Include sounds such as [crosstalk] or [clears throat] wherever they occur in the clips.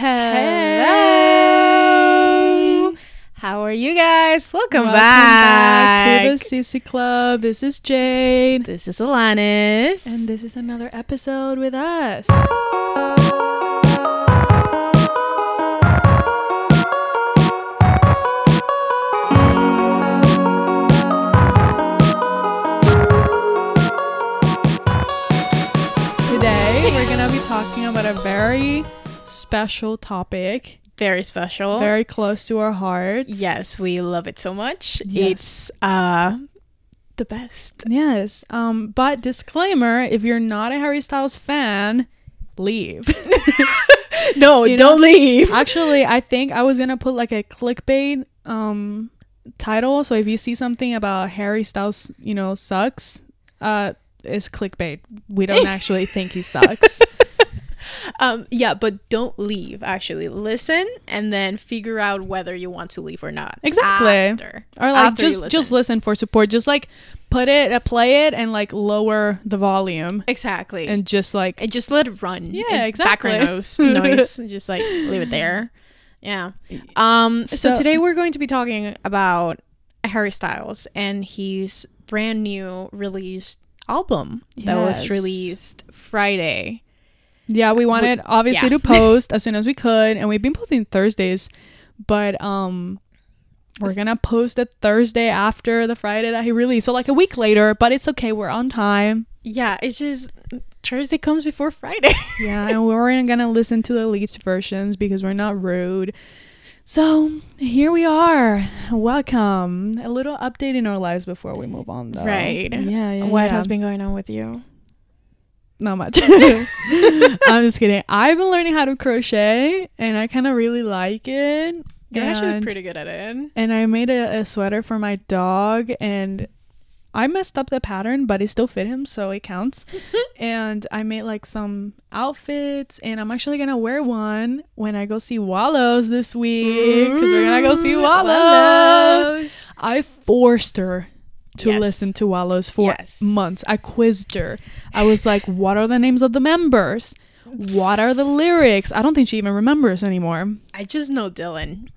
Hello. How are you guys? Welcome, Welcome back. to the CC Club. This is Jade. This is Alanys. And this is another episode with us. Today, we're going to be talking about a very special topic, very special. very close to our hearts. yes, we love it so much. Yes. It's uh the best. Yes. Um, but disclaimer, if you're not a Harry Styles fan, leave. [laughs] [laughs] No, You don't leave. Actually, I think I was gonna put like a clickbait um title. So if you see something about Harry Styles, you know, sucks, uh is clickbait. We don't [laughs] actually think he sucks. Um yeah, but don't leave actually. Listen and then figure out whether you want to leave or not. Exactly. After. Or like After just just listen for support. Just like put it, uh, play it, and like lower the volume Exactly. and just like and just let it run. Yeah, exactly. Background [laughs] noise. Just like leave it there. Yeah. Um. So, So- today we're going to be talking about Harry Styles and his brand new released album that was released Friday. Yeah, we wanted obviously yeah. to [laughs] post as soon as we could, and we've been posting Thursdays, but um, we're gonna post it Thursday after the Friday that he released, so like a week later. But it's okay, we're on time. Yeah. It's just Thursday comes before Friday. [laughs] Yeah, and we're gonna listen to the leaked versions because we're not rude. So here we are. Welcome. A little update in our lives before we move on, though. Right. Yeah, yeah. what yeah. has been going on with you? Not much. [laughs] I'm just kidding. I've been learning how to crochet, and I kind of really like it. You're actually And- pretty good at it. and I made a, a sweater for my dog and I messed up the pattern but it still fit him so it counts [laughs] and I made like some outfits and I'm actually gonna wear one when I go see Wallows this week because we're gonna go see Ooh, Wallows. I forced her to Yes. listen to Wallows for Yes. months. I quizzed her. I was like, "What are the names of the members? What are the lyrics?" I don't think she even remembers anymore. I just know Dylan.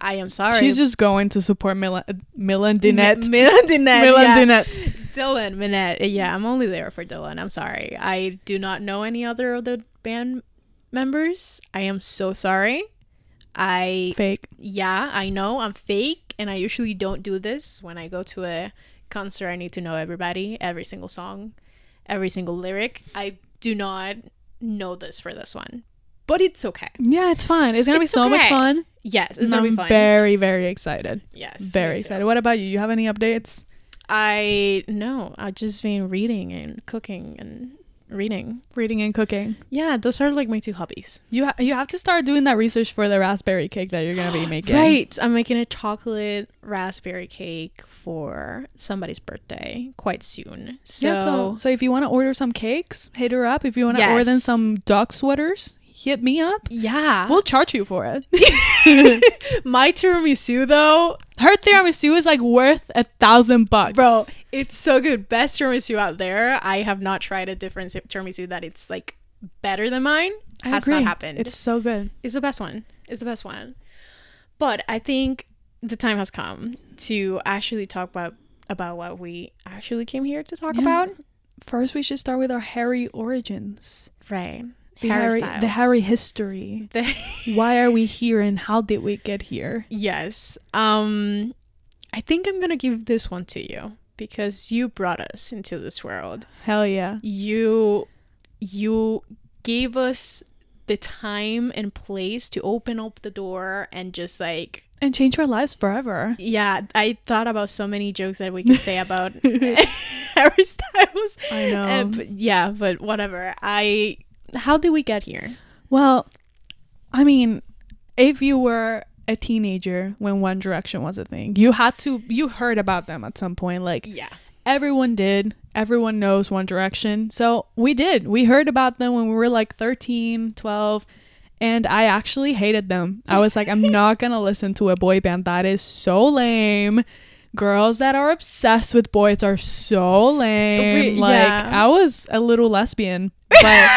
I am sorry. She's just going to support Mil- uh, Milan Dinette. M- Milan Dinette. [laughs] Milan yeah. Dinette. Dylan Minette. Yeah, I'm only there for Dylan. I'm sorry. I do not know any other of the band members. I am so sorry. I Fake. yeah, I know I'm fake and I usually don't do this when I go to a concert. I need to know everybody, every single song, every single lyric. I do not know this for this one. But it's okay. Yeah, it's fun. It's gonna be It's so much fun. Yes, it's And gonna I'm be fun. very, very excited. yes. Very excited. What about you? You have any updates? I no, I've just been reading and cooking and reading. Reading and cooking. Yeah, those are like my two hobbies. You ha- you have to start doing that research for the raspberry cake that you're gonna be [gasps] making. Right. I'm making a chocolate raspberry cake for somebody's birthday quite soon. So, Yeah, so so if you want to order some cakes, hit her up. If you want to order Yes. some dog sweaters, hit me up. yeah. We'll charge you for it. [laughs] my tiramisu though, Her tiramisu is like worth a thousand bucks, bro, it's so good. Best tiramisu out there. I have not tried a different tiramisu that it's like better than mine. I Has agree. not happened. It's so good. It's the best one. It's the best one. But I think the time has come to actually talk about about what we actually came here to talk Yeah. about. First, we should start with our Harry origins. Right. The Harry, the. Harry history. [laughs] The- Why are we here and how did we get here? yes. Um I think I'm going to give this one to you because you brought us into this world. Hell yeah. You you gave us the time and place to open up the door and just like And change our lives forever. yeah, I thought about so many jokes that we could say about [laughs] [laughs] Harry Styles. I know. Uh, but yeah, but whatever. I how did we get here? well, I mean, if you were a teenager when One Direction was a thing, you had to, you heard about them at some point. Like, Yeah. everyone did. Everyone knows One Direction. So we did. We heard about them when we were like 13, 12. And I actually hated them. I was like, I'm not going [laughs] to listen to a boy band that is so lame girls that are obsessed with boys are so lame. We- like yeah. I was a little lesbian, [laughs] but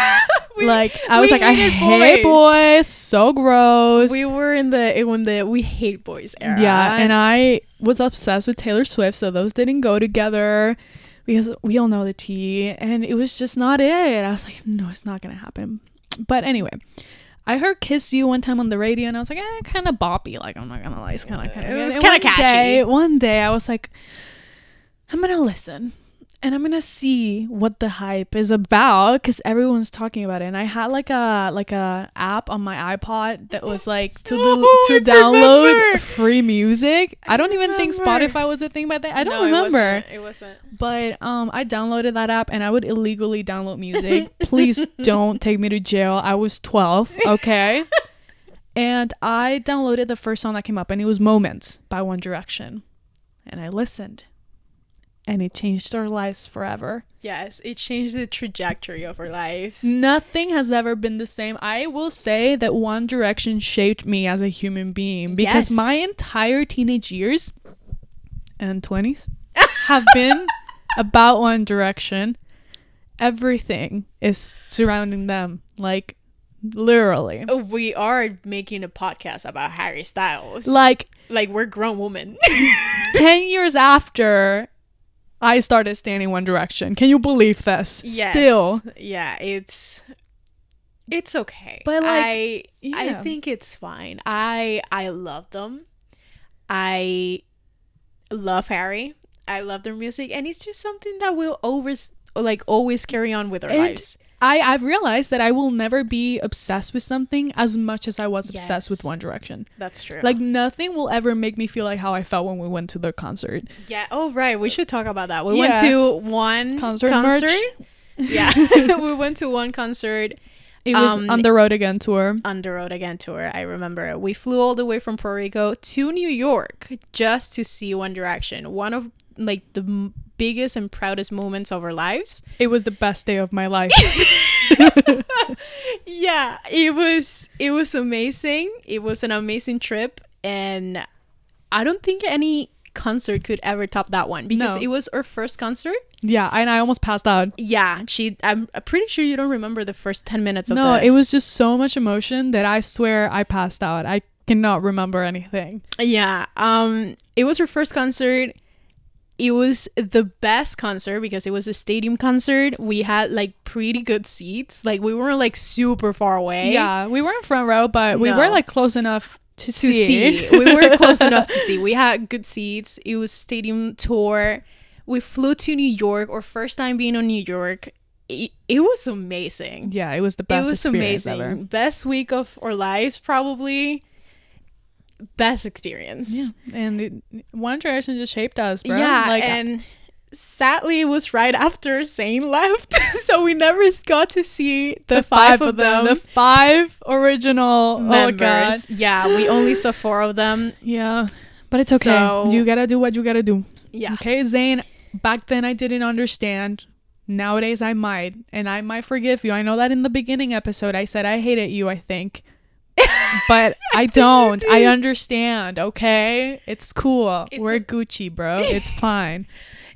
We- like I was like I hated hate boys, so gross. we were in the when the we hate boys era. yeah, and I was obsessed with Taylor Swift, so those didn't go together because we all know the tea, and it was just not it. I was like, no, it's not gonna happen. But anyway, I heard "Kiss You" one time on the radio, and I was like, eh, kind of boppy. Like I'm not gonna lie, it's kind of kind It was of catchy. Day, one day, I was like, I'm gonna listen. And I'm gonna see what the hype is about because everyone's talking about it. And I had like a like a app on my iPod that was like to [laughs] Oh, the, I to download remember. free music. I, don't even think. Spotify was a thing back then. I don't No, it remember. wasn't. It wasn't. But um, I downloaded that app and I would illegally download music. [laughs] Please don't take me to jail. I was 12, okay? [laughs] and I downloaded the first song that came up and it was Moments by One Direction. And I listened. And it changed our lives forever. Yes, it changed the trajectory of our lives. Nothing has ever been the same. I will say that One Direction shaped me as a human being because Yes. my entire teenage years and 20s [laughs] have been about One Direction. Everything is surrounding them. Like, literally. We are making a podcast about Harry Styles. Like, like we're grown women. [laughs] 10 years after I started standing One Direction. Can you believe this? Yes. Still. Yeah, it's it's okay. But, like, I I think it's fine. I I love them. I love Harry. I love their music and it's just something that will always like always carry on with our And lives. I, I've realized that I will never be obsessed with something as much as I was obsessed with One Direction. That's true. Like nothing will ever make me feel like how I felt when we went to their concert. yeah, oh right, we should talk about that. We went to one Concert merch? [laughs] Yeah. [laughs] we went to one concert It was Um, on the road again tour. on the road again tour. I remember we flew all the way from Puerto Rico to New York just to see One Direction. One of like the biggest and proudest moments of our lives. It was the best day of my life. [laughs] [laughs] Yeah, it was it was amazing. It was an amazing trip and I don't think any concert could ever top that one because No. it was our first concert. yeah, and I almost passed out. Yeah, she I'm pretty sure you don't remember the first 10 minutes of No, the it was just so much emotion that I swear I passed out. I cannot remember anything. Yeah. Um it was her first concert. It was the best concert because it was a stadium concert. We had like pretty good seats. Like we weren't like super far away. Yeah, we weren't front row, but we were like close enough to, To see. see. we were [laughs] close enough to see. We had good seats. It was stadium tour. We flew to New York, our first time being on New York. It, it was amazing. Yeah, it was the best. it was amazing. ever. Best week of our lives, probably. Best experience. Yeah, and it, One Direction just shaped us, bro. Yeah, like and sadly, it was right after Zayn left, [laughs] so we never got to see the, five, of them. the five original oh members. Oh Yeah, we only saw four of them. yeah, but it's okay. So- you gotta do what you gotta do. Yeah, Okay, Zayn. Back then, I didn't understand. Nowadays, I might, and I might forgive you. I know that in the beginning episode, I said I hated you. I think. But [laughs] I don't. I understand. Okay, it's cool. It's We're a- Gucci, bro. [laughs] It's fine.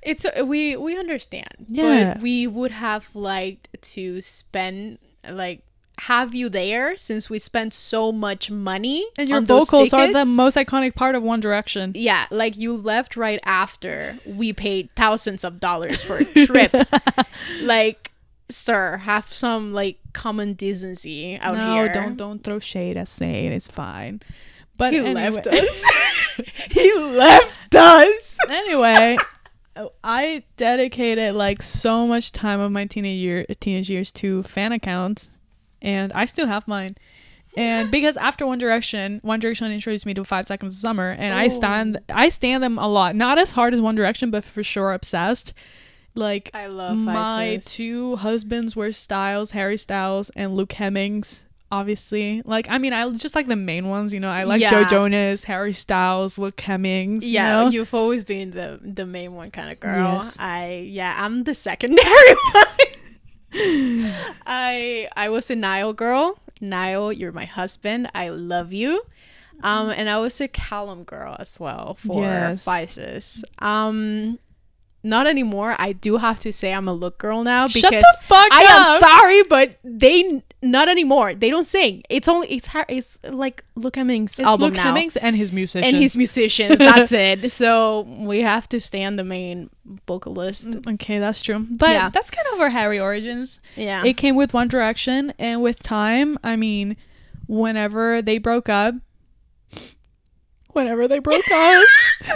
it's we we understand. Yeah. but we would have liked to spend like have you there since we spent so much money And your vocals are the most iconic part of One Direction. Yeah, like you left right after we paid thousands of dollars for a [laughs] trip. like, sir, have some like common decency out no, here. don't don't throw shade at Zayn. It's fine. But He anyway, left [laughs] us. [laughs] he left us. [laughs] anyway, I dedicated like so much time of my teenage year teenage years to fan accounts, and I still have mine. And because after One Direction, One Direction introduced me to Five Seconds of Summer, and I stand oh. I stand them a lot. Not as hard as One Direction, but for sure obsessed. Like I love my Isis. two husbands were Styles, Harry Styles, and Luke Hemmings. Obviously, like I mean, I just like the main ones. You know, I like Joe Jonas, Harry Styles, Luke Hemmings. you Yeah, know? you've always been the the main one kind of girl. Yes. I yeah, I'm the secondary [laughs] one. I I was a Niall girl. Niall, you're my husband. I love you. Um, and I was a Calum girl as well for Yes. Vices. Um, not anymore. I do have to say I'm a Luke girl now because Shut the fuck I am up. sorry, but they not anymore. They don't sing. It's only it's har- it's like Luke Hemmings' It's album Luke now. Hemmings and his musicians. and his musicians. That's it. [laughs] So we have to stay on the main vocalist. Mm, okay, that's true. But Yeah. that's kind of our Harry origins. Yeah. It came with One Direction, and with time, I mean, whenever they broke up, [laughs] whenever they broke up, [laughs]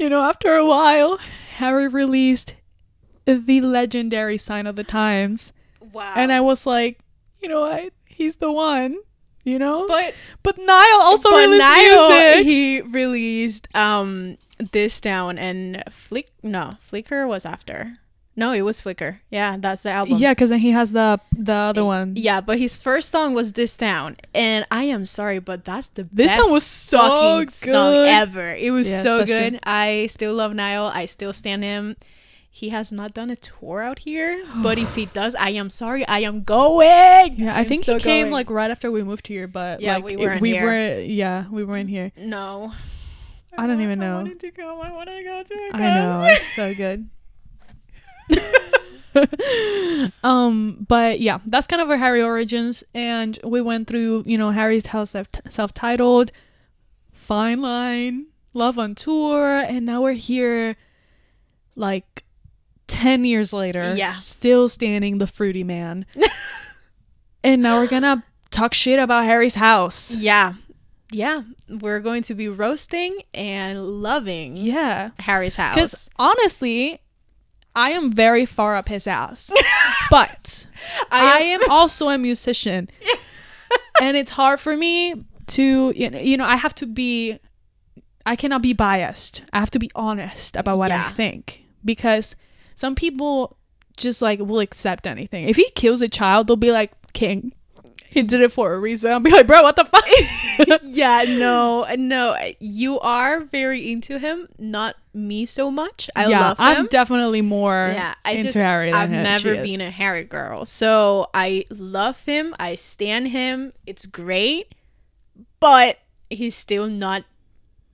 you know, after a while, Harry released the legendary Sign of the Times, wow. and I was like, you know what, he's the one. You know, but but Niall also but released Niall, music. he released um This Town and Flick no Flicker was after. No, it was Flicker. Yeah, that's the album. yeah, because then he has the the other one. Yeah, but his first song was This Town, and I am sorry, but that's the This best was so fucking song good. ever. It was Yes, so that's true. good. I still love Niall. I still stand him. He has not done a tour out here, [sighs] but if he does, I am sorry. I am going. Yeah, I think so he came going. like right after we moved here, but Yeah, like we weren't we here. were yeah, we weren't here. no. I don't even know. I wanted to come. I want to go to a I know, it's so good. [laughs] [laughs] um, but yeah, that's kind of our Harry origins, and we went through, you know, Harry's house self titled, Fine Line, Love on Tour, and now we're here, like, ten years later. Yeah. still standing the fruity man, [laughs] and now we're gonna talk shit about Harry's house. Yeah. Yeah. We're going to be roasting and loving Yeah. Harry's house. Because honestly, I am very far up his ass. [laughs] but I am also a musician. [laughs] and it's hard for me to, you know, you know, I have to be, I cannot be biased. I have to be honest about what Yeah. I think. Because some people just like will accept anything. If he kills a child, they'll be like, King. He did it for a reason. I'll be like, bro, what the fuck? [laughs] yeah, no, no. You are very into him, not me so much. I yeah, love him. I'm definitely more yeah, I into just Harry than I've never been a Harry girl, so I love him. I stand him. It's great, but he's still not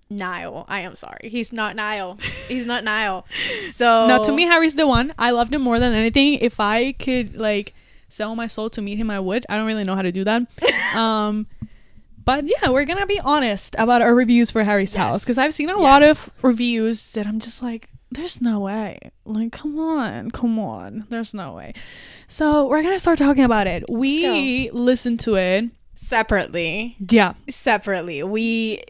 Niall. I am sorry, he's not Niall. He's not Niall. [laughs] So No, to me, Harry's the one. I loved him more than anything. If I could like sell my soul to meet him, I would. I don't really know how to do that. um, but yeah, we're gonna be honest about our reviews for Harry's house because I've seen a lot of reviews that I'm just like, there's no way. Like, come on, come on. There's no way. So we're gonna start talking about it. We listened to it. separately. Yeah. separately. We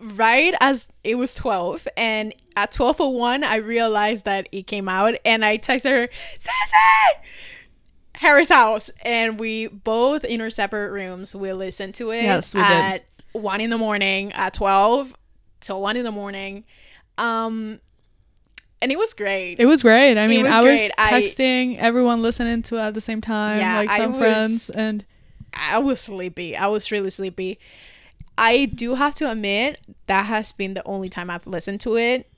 right as it was 12 and at 12:01 I realized that it came out and I texted her, "Sissy!" Harry's house and we both in our separate rooms we listened to it Yes, we did. at 1 in the morning at 12 till 1 in the morning. Um and it was great. It was great. I mean, was I was great. I- texting everyone listening to it at the same time, Yeah, like I some was- friends, and I was sleepy. I was really sleepy. I do have to admit that has been the only time I've listened to it.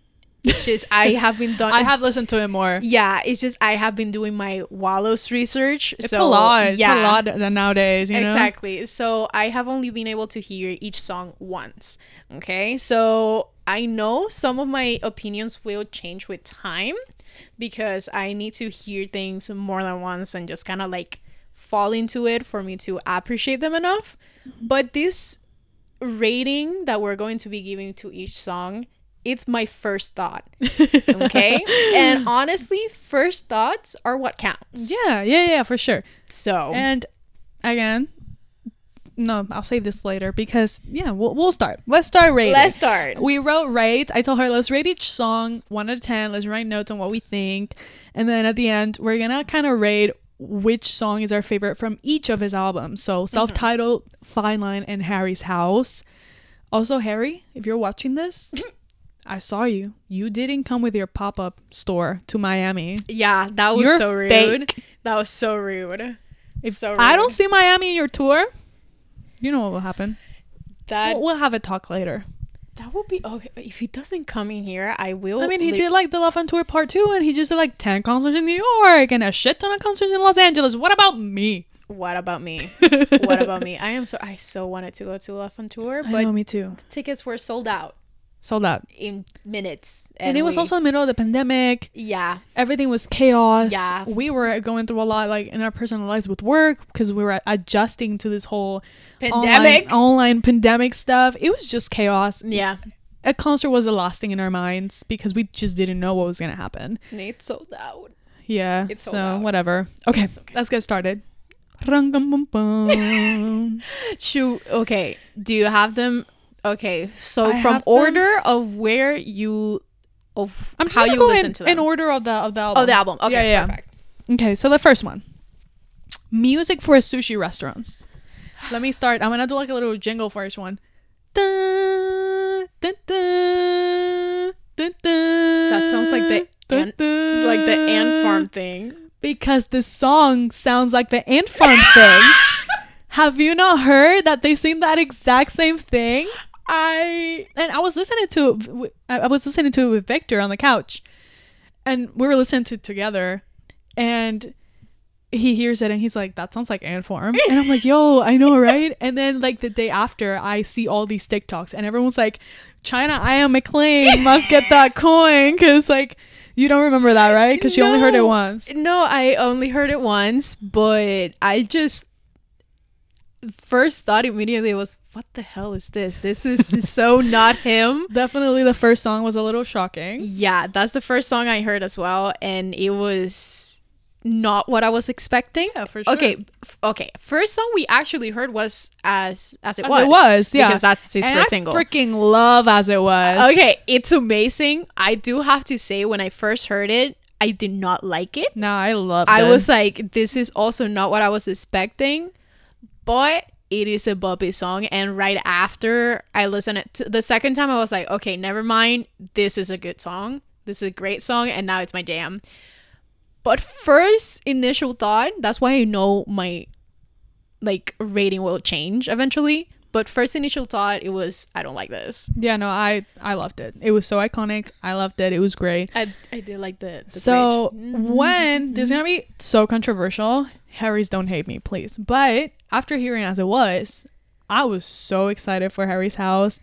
It's just I have been [laughs] done. I have listened to it more. yeah. It's just I have been doing my Wallows research. It's so, a lot. It's Yeah, a lot nowadays, you know. exactly. So I have only been able to hear each song once. Okay, so I know some of my opinions will change with time because I need to hear things more than once and just kind of like fall into it for me to appreciate them enough. Mm-hmm. But this rating that we're going to be giving to each song, it's my first thought. [laughs] Okay? and honestly, first thoughts are what counts. Yeah, yeah, yeah, for sure. So, And again, no, I'll say this later because yeah, we'll, we'll start. Let's start rating. let's start. we wrote rate. I told her let's rate each song one out of ten. Let's write notes on what we think, and then at the end we're gonna kind of rate which song is our favorite from each of his albums. So mm-hmm. self-titled, Fine Line, and Harry's House. Also, Harry, if you're watching this, [laughs] I saw you. You didn't come with your pop-up store to Miami. Yeah, that was You're so rude. fake. That was so rude. If so rude. I don't see Miami in your tour, you know what will happen. that. We'll, we'll have a talk later. that would be okay. If he doesn't come in here, I will. I mean, he li- did like the Love on Tour Part 2, and he just did like 10 concerts in New York and a shit ton of concerts in Los Angeles. What about me? what about me? [laughs] what about me? I am so I so wanted to go to Love on tour, but I know, me too. The tickets were sold out Sold out. in minutes, And, it was we- also in the middle of the pandemic. yeah, Everything was chaos. Yeah. We were going through a lot, like in our personal lives with work, because we were adjusting to this whole pandemic. online, online pandemic stuff. It was just chaos. Yeah, A concert was the last thing in our minds because we just didn't know what was gonna happen. and it sold out. Yeah. It's so out. whatever. Okay, okay. let's get started. [laughs] Shoot. Okay. Do you have them? Okay. So I from have them- order of where you of I'm how you go listen in, to them. in order of the of the album. oh, the album. Okay. Yeah, yeah. Perfect. Okay, so the first one, music for a sushi restaurants. Let me start. I'm gonna do like a little jingle for each one. Dun, dun, dun, That sounds like the ant-. Like the ant farm thing. because the song sounds like the ant farm thing. [laughs] Have you not heard that they sing that exact same thing? I and I was listening to it, I was listening to it with Victor on the couch, and we were listening to it together, and he hears it and he's like, "That sounds like ant farm," and I'm like, "Yo, I know, [laughs] right?" And then like the day after, I see all these TikToks, and everyone's like, "China, I am McLean must get that [laughs] coin," because like. You don't remember that, right? Because you only heard it once. No, I only heard it once, but I just first thought immediately was, "What the hell is this? This is [laughs] so not him." Definitely the first song was a little shocking. Yeah, that's the first song I heard as well, and it was not what I was expecting. Yeah, for sure. Okay, f- okay. First song we actually heard was as as it As was. it was, yeah. because that's his and first I single. freaking love as it was. Okay, it's amazing. I do have to say, when I first heard it, I did not like it. No, I love. It. I was like, this is also not what I was expecting, but it is a Bobby song. And right after I listened it to the second time, I was like, okay, never mind. This is a good song. This is a great song, and now it's my jam. But first initial thought, that's why I know my like rating will change eventually. But first initial thought, it was I don't like this. Yeah, no, I I loved it. It was so iconic. I loved it. It was great. I, I did like the, the so bridge. Mm-hmm. when this is mm-hmm. gonna be so controversial, Harry's don't hate me, please. But after hearing as it was, I was so excited for Harry's house.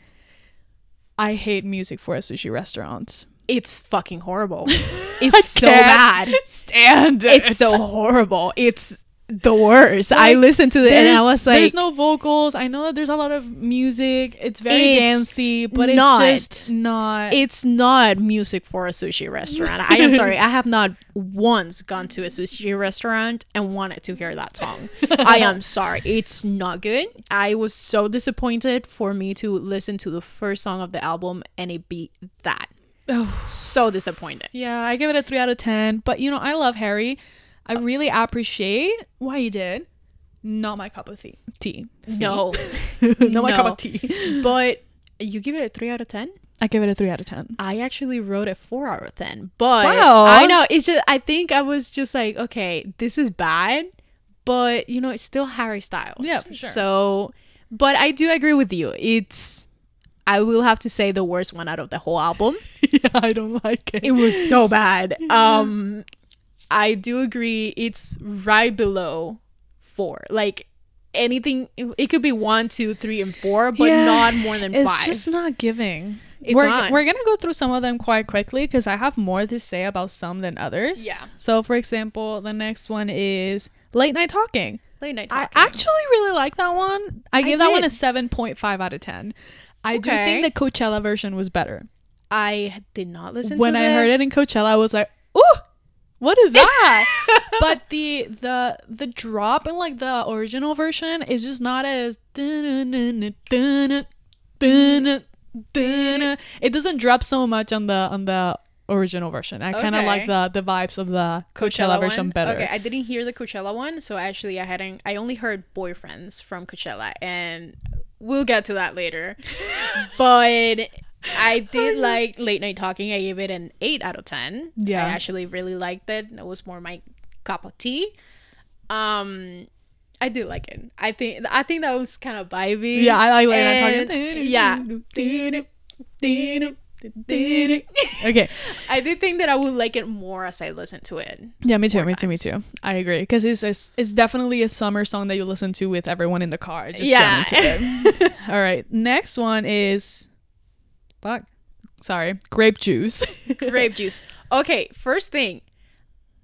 I hate music for a sushi restaurant. it's fucking horrible. [laughs] It's so can't bad. Stand it. It's so horrible. It's the worst. I Like, listened to it and I was like, there's no vocals. I know that there's a lot of music. It's very It's dancey, but it's not. just not. it's not music for a sushi restaurant. I am sorry. [laughs] I have not once gone to a sushi restaurant and wanted to hear that song. [laughs] I am sorry. It's not good. I was so disappointed for me to listen to the first song of the album and it be that. [sighs] So disappointed. yeah, I give it a three out of ten. But you know, I love Harry. I really appreciate what he did. Not my cup of tea. Tea. No. [laughs] Not my cup of tea. [laughs] But you give it a 3 out of 10? I give it a three out of ten. I actually wrote a four out of ten, but Wow. I know it's just I think I was just like, okay, this is bad, but you know, it's still Harry Styles. Yeah, for sure. So, but I do agree with you. It's I will have to say the worst one out of the whole album. [laughs] yeah, I don't like it. It was so bad. Um, I do agree. It's right below four. Like anything, it could be one, two, three, and four, but Yeah, not more than It's five. just not giving. It's we're, we're gonna go through some of them quite quickly because I have more to say about some than others. Yeah. So, for example, the next one is late night talking. Late night I actually really like that one. I gave that one a 7.5 out of 10. I do think the Coachella version was better. I did not listen when I heard it in Coachella, I was like, "Ooh, what is [laughs] that?" [laughs] but the the the drop in like the original version is just not as it doesn't drop so much on the on the original version. I kind of Okay. like the the vibes of the Coachella, version one? better. Okay, I didn't hear the Coachella one, so actually I hadn't. I only heard "Boyfriends" from Coachella, and we'll get to that later. [laughs] but I did like late night talking. I gave it an eight out of ten. Yeah. I actually really liked it. It was more my cup of tea. Um, I do like it. I think I think that was kind of vibey. Yeah, I like late night talking. Yeah. Okay. [laughs] I did think that I would like it more as I listen to it. Yeah, me too. Me too. Me too. I agree because it's, it's it's definitely a summer song that you listen to with everyone in the car. Just Yeah. [laughs] All right. Next one is, fuck, sorry, grape juice. [laughs] Grape juice. Okay, first thing.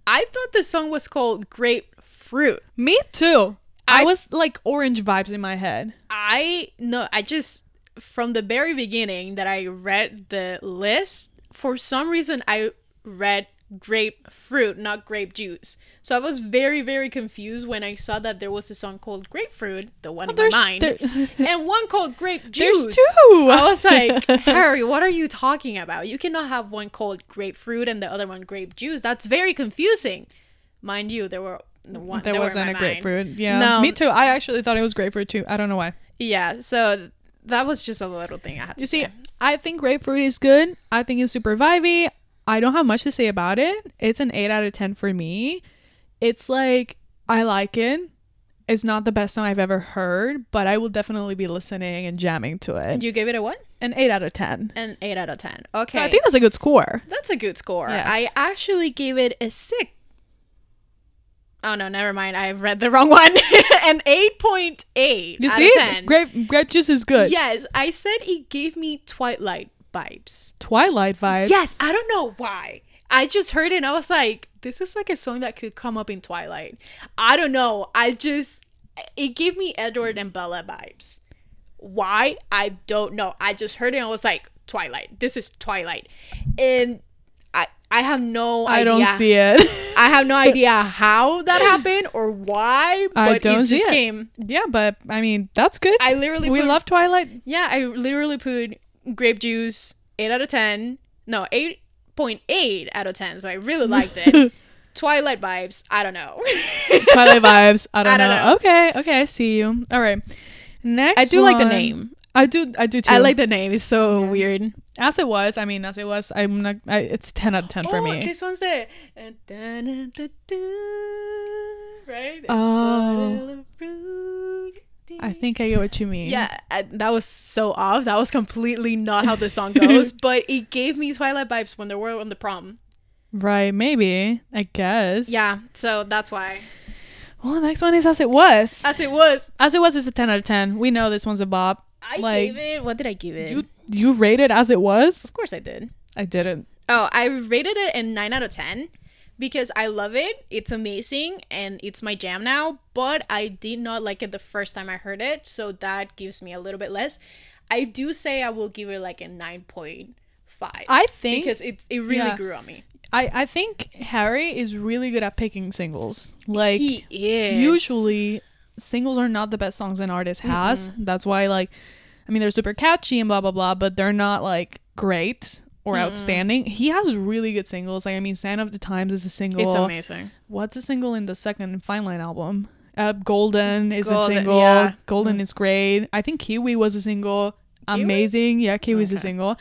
I thought the song was called Grapefruit. Me too. I, I- was like orange vibes in my head. I no, I just from the very beginning that I read the list, for some reason I read grapefruit, not grape juice. So I was very, very confused when I saw that there was a song called Grapefruit, the one in my mind, there- [laughs] and one called Grape Juice. There's two. I was [laughs] like, Harry, what are you talking about? You cannot have one called grapefruit and the other one grape juice. That's very confusing. Mind you, there were the one There they were in wasn't a mind. grapefruit. Yeah. No. Me too. I actually thought it was grapefruit too. I don't know why. Yeah, so that was just a little thing I had to You see, say. I think grapefruit is good. I think it's super vibey. I don't have much to say about it. It's an 8 out of 10 for me. It's like, I like it. It's not the best song I've ever heard, but I will definitely be listening and jamming to it. You gave it a what? An 8 out of 10. An 8 out of 10. So Okay. I think that's a good score. that's a good score. Yeah. I actually gave it a 6. Oh no, never mind. I read the wrong one. [laughs] An 8.8 You out see? of 10. Grape grape juice is good. Yes, I said it gave me Twilight vibes. Twilight vibes. Yes, I don't know why. I just heard it and I was like, this is like a song that could come up in Twilight. I don't know. I just it gave me Edward and Bella vibes. Why? I don't know. I just heard it and I was like, Twilight. This is Twilight. And I I have no I idea. don't see it. I have no [laughs] idea how that happened or why, but I don't it see it. came. yeah, but I mean, that's good. I literally we put- love Twilight. Yeah, I literally put grape juice 8 out of 10. No, 8.8 out of 10. So I really [laughs] liked it. Twilight vibes. I don't know. [laughs] Twilight vibes. I don't, I don't know. know. Okay, okay, I see you. All right. Next I do like the name. I do I do too. I like the name. It's so Yeah. weird. as it was. I mean, as it was. I'm not. I, it's ten out of ten for oh, me. this one's the uh, right. Oh. Fruit. I think I get what you mean. Yeah, I, that was so off. That was completely not how the song goes, [laughs] but it gave me Twilight vibes when they were on the prom. Right. Maybe. I guess. Yeah, so that's why. Well, the next one is as it was. As it was, As it was is a ten out of ten. We know this one's a bop. I Like, gave it. What did I give it? You you rated as it was. of course, I did. I didn't. Oh, I rated it a 9 out of 10 because I love it. It's amazing and it's my jam now, but I did not like it the first time I heard it, so that gives me a little bit less. I do say I will give it like a 9.5. I think because it it really yeah. grew on me. I I think Harry is really good at picking singles. Like he is usually singles are not the best songs an artist has. That's why like I mean they're super catchy and blah blah blah, but they're not like great or outstanding. He has really good singles. Like I mean Sign of the Times is a single. It's amazing. What's a single in the second Fine Line album? Uh, Golden is a single. yeah. Golden is great. I think Kiwi was a single. Amazing. Yeah, Kiwi's a Okay. single.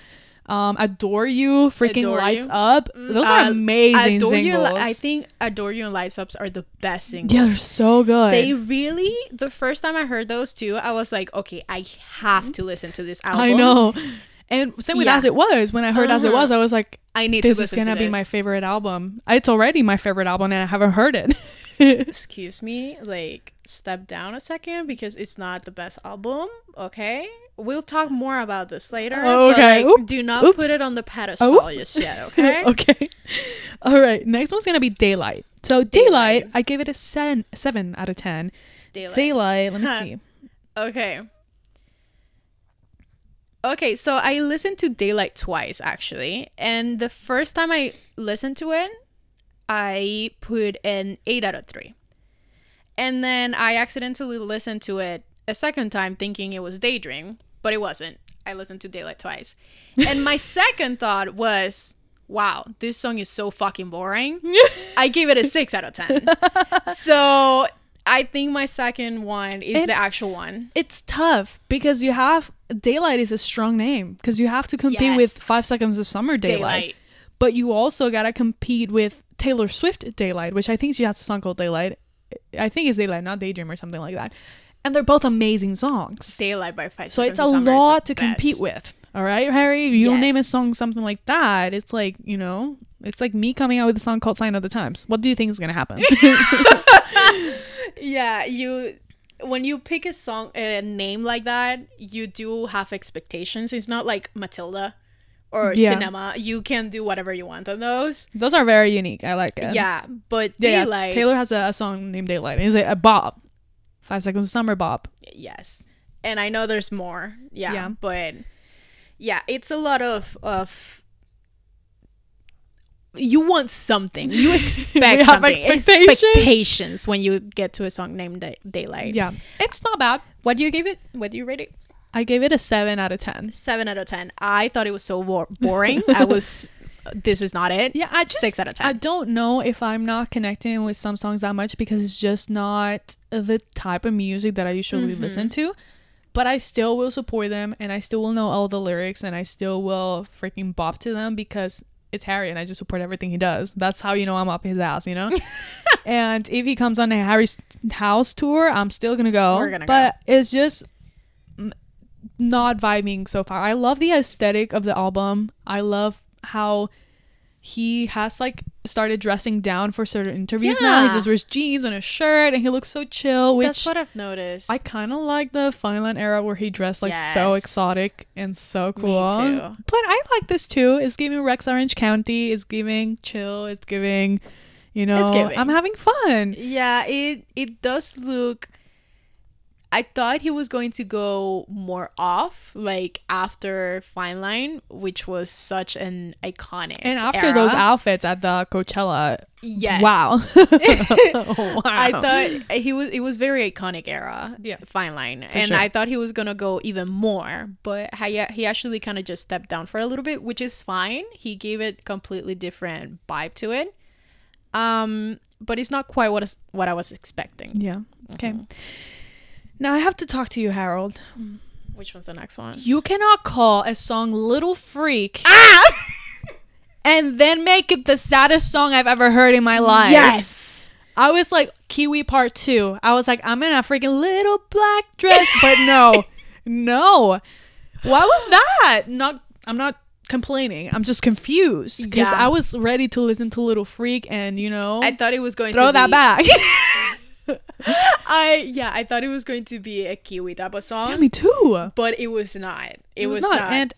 Um, Adore You, freaking Adore Lights You. Up. Those are Uh, amazing Adore You, singles. I think Adore You and Lights Ups are the best singles. yeah, they're so good. They really, the first time I heard those two, I was like, okay, I have to listen to this album. I know. And same with Yeah. As It Was. When I heard As It Uh-huh. Was, I was like, I need this to is gonna to be my favorite album. It's already my favorite album, and I haven't heard it. [laughs] Excuse me, like step down a second because it's not the best album. Okay, we'll talk more about this later. Oh, but, okay. like, do not Oops. put it on the pedestal Oh. just yet. [laughs] Okay. okay. All right. Next one's gonna be Daylight. So Daylight, Daylight. I gave it a seven, seven out of ten. Daylight. Daylight. Let me [laughs] see. Okay. Okay, so I listened to Daylight twice actually, and the first time I listened to it, I put an 8 out of 3. And then I accidentally listened to it a second time thinking it was Daydream, but it wasn't. I listened to Daylight twice. [laughs] And my second thought was, wow, this song is so fucking boring. [laughs] I gave it a 6 out of 10. [laughs] so I think my second one is It- the actual one. It's tough because you have Daylight is a strong name because you have to compete with Yes. Five Seconds of Summer Daylight, Daylight. but you also gotta compete with Taylor Swift Daylight, which I think she has a song called Daylight. I think it's Daylight, not Daydream or something like that. And they're both amazing songs. Daylight by Five So Seconds it's a of Summer is the lot to compete with. All right, Harry, you don't name a song something like that. It's like, you know, it's like me coming out with a song called Sign of the Times. What do you think is going to happen? [laughs] [laughs] [laughs] Yeah, you when you pick a song a name like that, you do have expectations. It's not like Matilda or Yeah. Cinema. You can do whatever you want on those. Those are very unique. I like it. yeah, but Yeah, Taylor has a, a song named Daylight. It's a, a Bob. Five Seconds of Summer Bob. yes, and I know there's more. Yeah, Yeah. but yeah, it's a lot of of. You want something. You [laughs] expect something. expectations. Expectations when you get to a song named Day- Daylight. Yeah. It's not bad. What do you give it? What do you rate it? I gave it a 7 out of 10. seven out of ten. I thought it was so bo- boring. I [laughs] was, this is not it. Yeah, I just six out of ten. I don't know if I'm not connecting with some songs that much because it's just not the type of music that I usually Mm-hmm. listen to. But I still will support them and I still will know all the lyrics and I still will freaking bop to them because it's Harry and I just support everything he does. That's how you know I'm up his ass, you know? [laughs] [laughs] and if he comes on a Harry's house tour, I'm still gonna go. We're gonna but it's just not vibing so far. I love the aesthetic of the album. I love how he has like started dressing down for certain interviews now. He just wears jeans and a shirt and he looks so chill, which That's what I've noticed. I kind of like the Fine Line era where he dressed like so exotic and so Me cool. too. But I like this too. It's giving Rex Orange County. It's giving chill. It's giving, you know, giving. I'm having fun. yeah, it it does look. I thought he was going to go more off, like after Fine Line, which was such an iconic. And after those outfits at the Coachella, yes, wow, [laughs] [laughs] wow. I thought he was it was very iconic era. Yeah. Fine line. and sure. I thought he was gonna go even more, but he, he actually kind of just stepped down for a little bit, which is fine. He gave it completely different vibe to it. Um, but it's not quite what is, what I was expecting. yeah. Okay. Now I have to talk to you, Harold. Which one's the next one? You cannot call a song "Little Freak" Ah! [laughs] and then make it the saddest song I've ever heard in my life. Yes. I was like Kiwi Part Two. I was like, I'm in a freaking little black dress, but no, [laughs] no. What was that? Not. I'm not complaining. I'm just confused because Yeah. I was ready to listen to Little Freak, and you know, I thought it was going throw to that be, back. [laughs] I yeah, I thought it was going to be a Kiwi type of song, yeah, me too. but it was not. It, was, not. And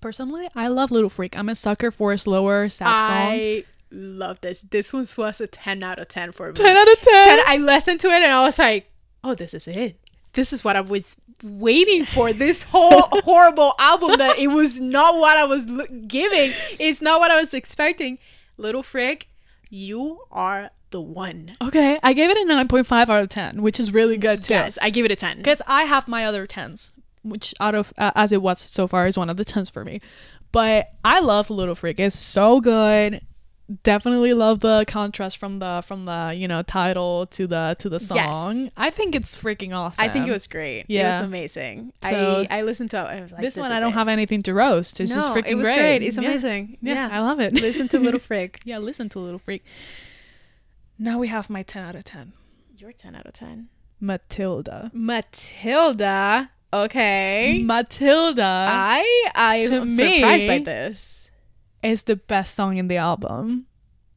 personally, I love Little Freak. I'm a sucker for a slower, sad song. I love this. This one was a 10 out of 10 for me. 10 out of 10. 10 I listened to it and I was like, oh, this is it. This is what I was waiting for. This whole [laughs] horrible album that it was not what I was lo- giving. It's not what I was expecting. Little Frick, you are the one. Okay, I gave it a 9.5 out of 10, which is really good too. Yes, I give it a 10. Because I have my other 10s, which out of, uh, as it was so far, is one of the 10s for me. But I love Little Freak. It's so good. Definitely love the contrast from the from the you know title to the to the song. Yes. I think it's freaking awesome. I think it was great. Yeah, It Yeah. was amazing. So- I, I listened to it. I like, this, one. I don't it. have anything to roast. It's just freaking it was great. great. It's amazing. Yeah, Yeah. I love it. Listen to Little [laughs] Freak. yeah, listen to Little Freak. Now we have my 10 out of 10. You're 10 out of 10. Matilda. Matilda. Okay. Matilda I I am surprised by this. is the best song in the album.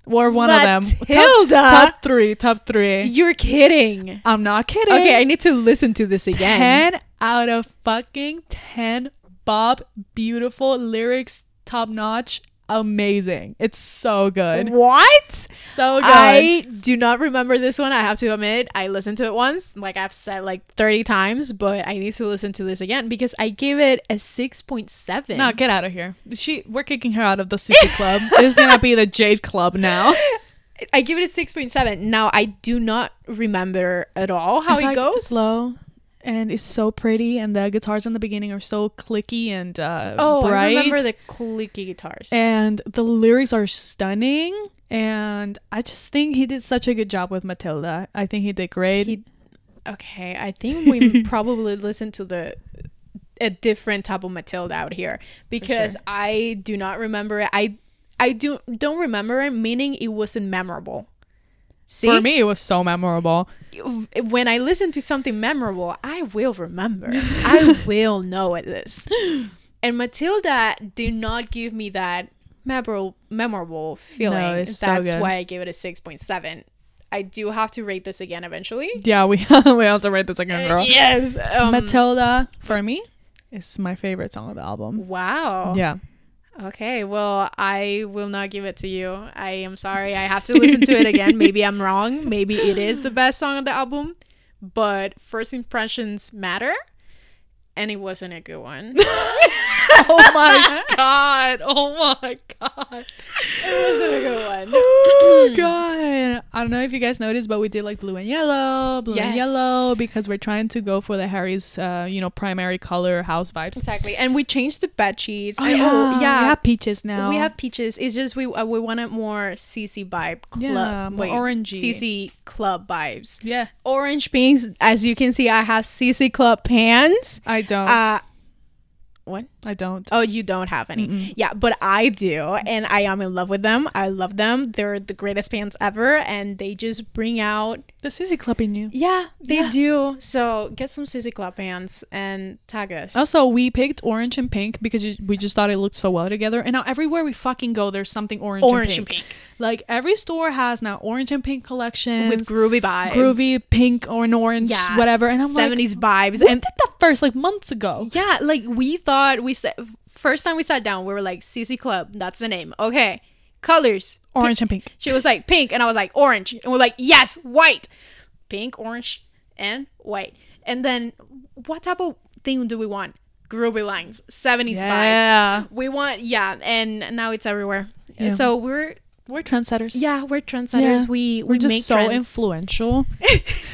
Or one of them. Top- Matilda. Top, three. Top three. You're kidding. I'm not kidding. Okay, I need to listen to this again. 10 out of fucking 10. Bob, beautiful lyrics, top notch, amazing. It's so good. What? So good. I do not remember this one. I have to admit, I listened to it once, like I've said like 30 times, but I need to listen to this again because I gave it a 6.7. no, get out of here. She, we're kicking her out of the CC Club. [laughs] this is gonna be the Jade Club now. I give it a 6.7. Now, I do not remember at all how It's it like goes. slow, and it's so pretty, and the guitars in the beginning are so clicky and uh, Oh, bright. I remember the clicky guitars. and the lyrics are stunning and i just think he did such a good job with matilda i think he did great He- okay, I think we [laughs] probably listened to the a different type of Matilda out here because sure. I do not remember it. I I do don't remember it, meaning it wasn't memorable. See, for me it was so memorable when I listen to something memorable, I will remember. [laughs] I will know it is. And Matilda did not give me that memorable memorable feeling. it's so That's good. why I gave it a six point seven. I do have to rate this again eventually. Yeah, we [laughs] we have to rate this again, girl. Yes. Um, Matilda for me is my favorite song of the album. wow. Yeah. Okay, well, I will not give it to you. I am sorry. I have to [laughs] listen to it again. Maybe I'm wrong. Maybe it is the best song on the album, but first impressions matter, and it wasn't a good one. [laughs] oh my [laughs] god. Oh my god. it wasn't a good one. Oh [clears throat] god. I don't know if you guys noticed, but we did like blue and yellow, blue and yellow because we're trying to go for the Harry's uh, you know, primary color house vibes. Exactly, and we changed the bed sheets. Oh And- yeah. yeah. We have peaches now. We have peaches. It's just we uh, we wanted more CC vibe club, Yeah, more wait, orangey. CC club vibes. Yeah. Orange pinks. As you can see, I have CC club pants. I don't. Uh, what? I don't. Oh, you don't have any. Mm-mm. Yeah, but I do, and I am in love with them. I love them. They're the greatest pants ever, and they just bring out. The CC Club in you. Yeah, they Yeah. do. So get some CC club pants and tag us. Also, we picked orange and pink because we just thought it looked so well together. And now everywhere we fucking go, there's something orange, orange and and pink. pink Like every store has now orange and pink collections with groovy vibes. groovy pink or an orange, yeah, whatever. And I'm like, 70s vibes. and did that first like months ago. Yeah, like we thought we first time we sat down, we were like CC Club. That's the name. Okay, colors. Orange and pink. She was like pink, and I was like orange, and we're like yes, white, pink, orange, and white. And then what type of thing do we want? Groovy lines, seventies Yeah. vibes. We want yeah, and now it's everywhere. Yeah. So we're We're trendsetters. yeah, we're trendsetters. Yeah. We We're we just make so trends. influential. [laughs]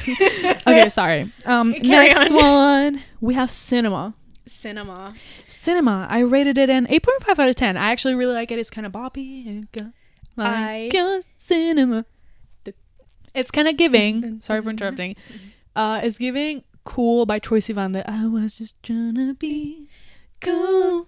okay, sorry. Um, Carry next on. one we have cinema. Cinema. Cinema. I rated it an 8.5 out of 10. I actually really like it. It's kind of boppy. and go- I- Like your cinema. The- It's kind of giving. [laughs] Sorry for interrupting. Uh, it's giving "Cool" by Troye Sivan. That I was just trying to be cool.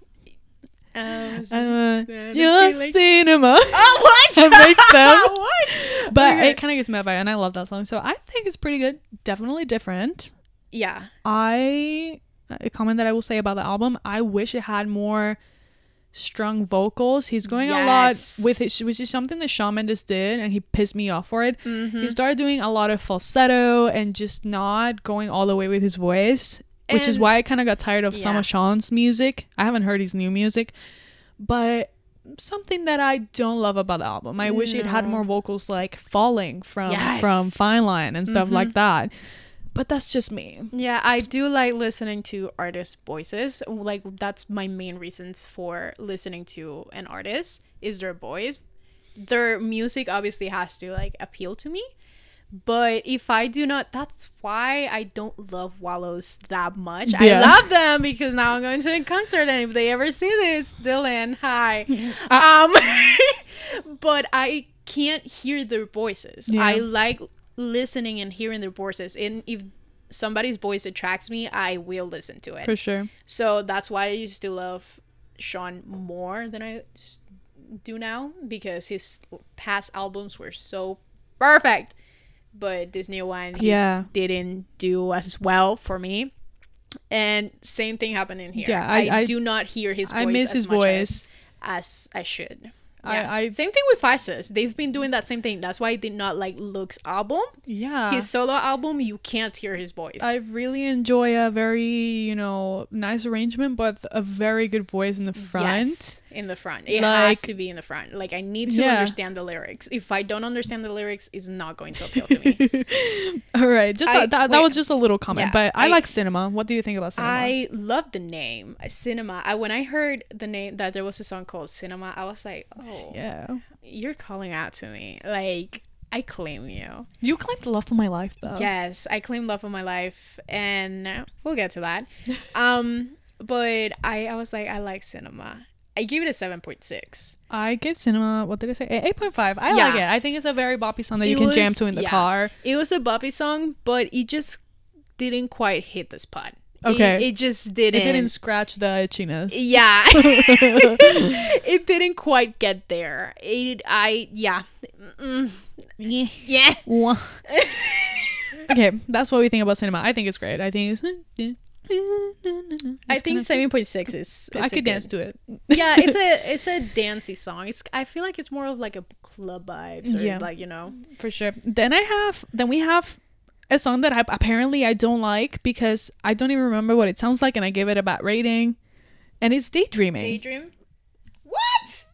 I just- Uh, your like- cinema. Oh [laughs] what? It makes [laughs] them. what? But Okay. it kind of gives me a vibe, and I love that song. So I think it's pretty good. Definitely different. Yeah. I a comment that I will say about the album. I wish it had more strung vocals. He's going a lot with it, which is something that Shawn Mendes did, and he pissed me off for it. Mm-hmm. He started doing a lot of falsetto and just not going all the way with his voice, which is why I kind of got tired of some of Shawn's music. I haven't heard his new music, but something that I don't love about the album. I wish it had more vocals like falling from Yes. from Fine Line and stuff Mhm. like that. But that's just me. Yeah, I do like listening to artist voices. Like that's my main reasons for listening to an artist is their voice. Their music obviously has to like appeal to me. But if I do not, that's why I don't love Wallows that much. Yeah. I love them because now I'm going to a concert, and if they ever see this, Dylan, hi. [laughs] um, [laughs] but I can't hear their voices. Yeah. I like listening and hearing their voices, and if somebody's voice attracts me, I will listen to it. For sure. So that's why I used to love Shawn more than I do now because his past albums were so perfect. But this new one, Yeah. didn't do as well for me. And same thing happened in here. Yeah, I, I- I- do not hear his voice. I miss as his much voice. as, as I should. I- Yeah. I- same thing with Faces. They've been doing that same thing. That's why I did not like Luke's album. Yeah. His solo album, you can't hear his voice. I really enjoy a very, you know, nice arrangement, but a very good voice in the front. Yes, in the front. It Like- has to be in the front. Like I need to Yeah. understand the lyrics. If I don't understand the lyrics, it's not going to appeal to me. [laughs] All right, just I- that, that was just a little comment, Yeah, but I, I- like cinema. What do you think about cinema? I love the name uh, Cinema. I when I heard the name that there was a song called Cinema, I was like, oh, yeah. you're calling out to me. Like I claim you. You claimed love for my life though. Yes, I claim love of my life, and we'll get to that. [laughs] um, but I I was like, I like Cinema. I give it a seven point six. I give cinema. What did I say? Eight point five. I Yeah. like it. I think it's a very boppy song that you It can jam to in the yeah. car. It was a boppy song, but it just didn't quite hit the spot. It- Okay. It, just didn't. didn't scratch the itchiness. Yeah. [laughs] [laughs] it didn't quite get there. It, I, yeah. Mm, Yeah. yeah. [laughs] Okay, that's what we think about cinema. I think it's great. I think it's. I think seven point six is. I could dance to it. yeah, it's a it's a dancey song. It's I feel like it's more of like a club vibes or Yeah. like you know. for sure. Then I have then we have a song that I apparently I don't like because I don't even remember what it sounds like and I gave it a bad rating. And it's daydreaming. Daydream. What?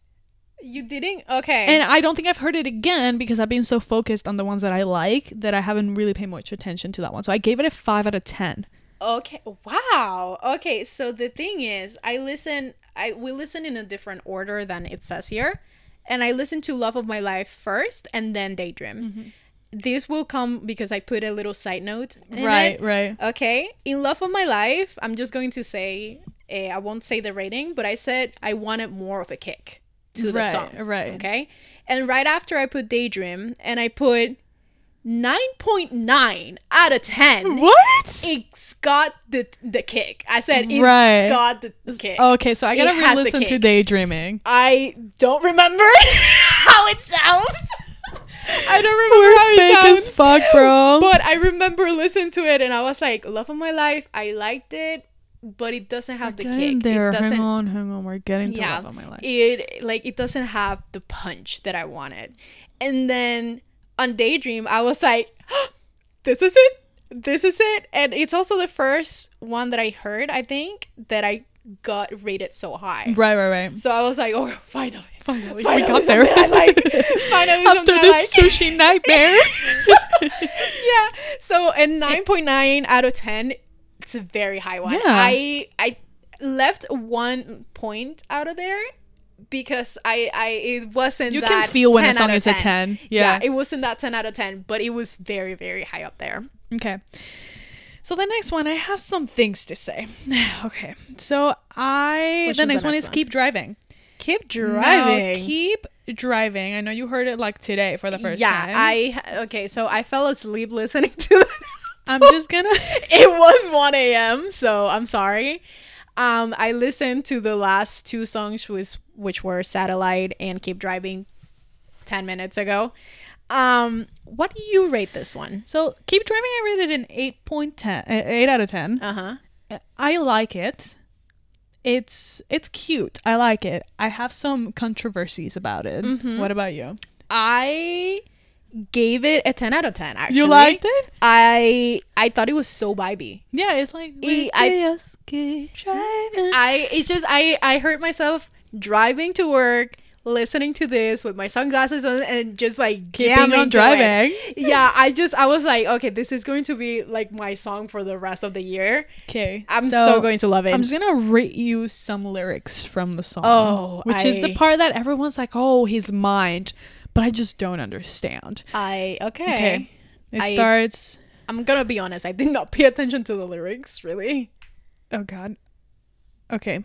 You didn't? Okay. and I don't think I've heard it again because I've been so focused on the ones that I like that I haven't really paid much attention to that one. So I gave it a five out of ten. Okay. Wow. Okay. So the thing is, I listen. I we listen in a different order than it says here, and I listen to "Love of My Life" first, and then "Daydream." Mm-hmm. This will come because I put a little side note. right, it. right. Okay. In "Love of My Life," I'm just going to say. eh, I won't say the rating, but I said I wanted more of a kick to the Right, song. right. Okay. And right after I put "Daydream," and I put. 9.9 out of 10 What? it's got the the kick. I said it's Right. got the kick. Okay, so I has the re-listen to daydreaming. I don't remember [laughs] how it sounds. I don't remember how Fake it as sounds. fuck, bro. But I remember listening to it and I was like, "Love of my life." I liked it, but it doesn't have the Getting kick. there. It Hang doesn't. on, hang on. We're getting to Yeah. love of my life. It like it doesn't have the punch that I wanted. And then on Daydream, I was like, [gasps] "This is it. This is it." And it's also the first one that I heard. I think that I got rated so high. Right, right, right. So I was like, "Oh, finally, Finally, finally we got there. I like. [laughs] finally, After this like." sushi nightmare. [laughs] yeah. So a nine point nine out of ten. It's a very high one. Yeah. I I left one point out of there because I I it wasn't. you can feel when a song is a 10. Yeah. Yeah. it wasn't that ten out of ten, but it was very very high up there. okay. So the next one, I have some things to say. [sighs] okay. So I Which the next the one next is one? keep driving. Keep driving. keep driving. I know you heard it like today for the first yeah, time. Yeah, I okay. So I fell asleep listening [laughs] to that. I'm just gonna [laughs] it was 1 a.m so i'm sorry um i listened to the last two songs which which were satellite and keep driving 10 minutes ago um what do you rate this one So keep driving. I rated it an eight point ten, uh, eight out of ten. uh-huh I like it. It's it's cute. I like it. I have some controversies about it. Mm-hmm. What about you? i gave it a 10 out of 10 actually You liked it? i i thought it was so vibey Yeah, it's like I- just keep driving. I it's just I I heard myself driving to work, listening to this with my sunglasses on, and just like Keeping jamming on to it. driving. [laughs] Yeah, I just I was like, okay, this is going to be like my song for the rest of the year. Okay, I'm so, going to love it. I'm just gonna rate you some lyrics from the song. Oh, which is the part that everyone's like, "Oh, his mind," but I just don't understand. I okay. Okay, it I- starts. I'm gonna be honest. I did not pay attention to the lyrics really. Oh God. Okay.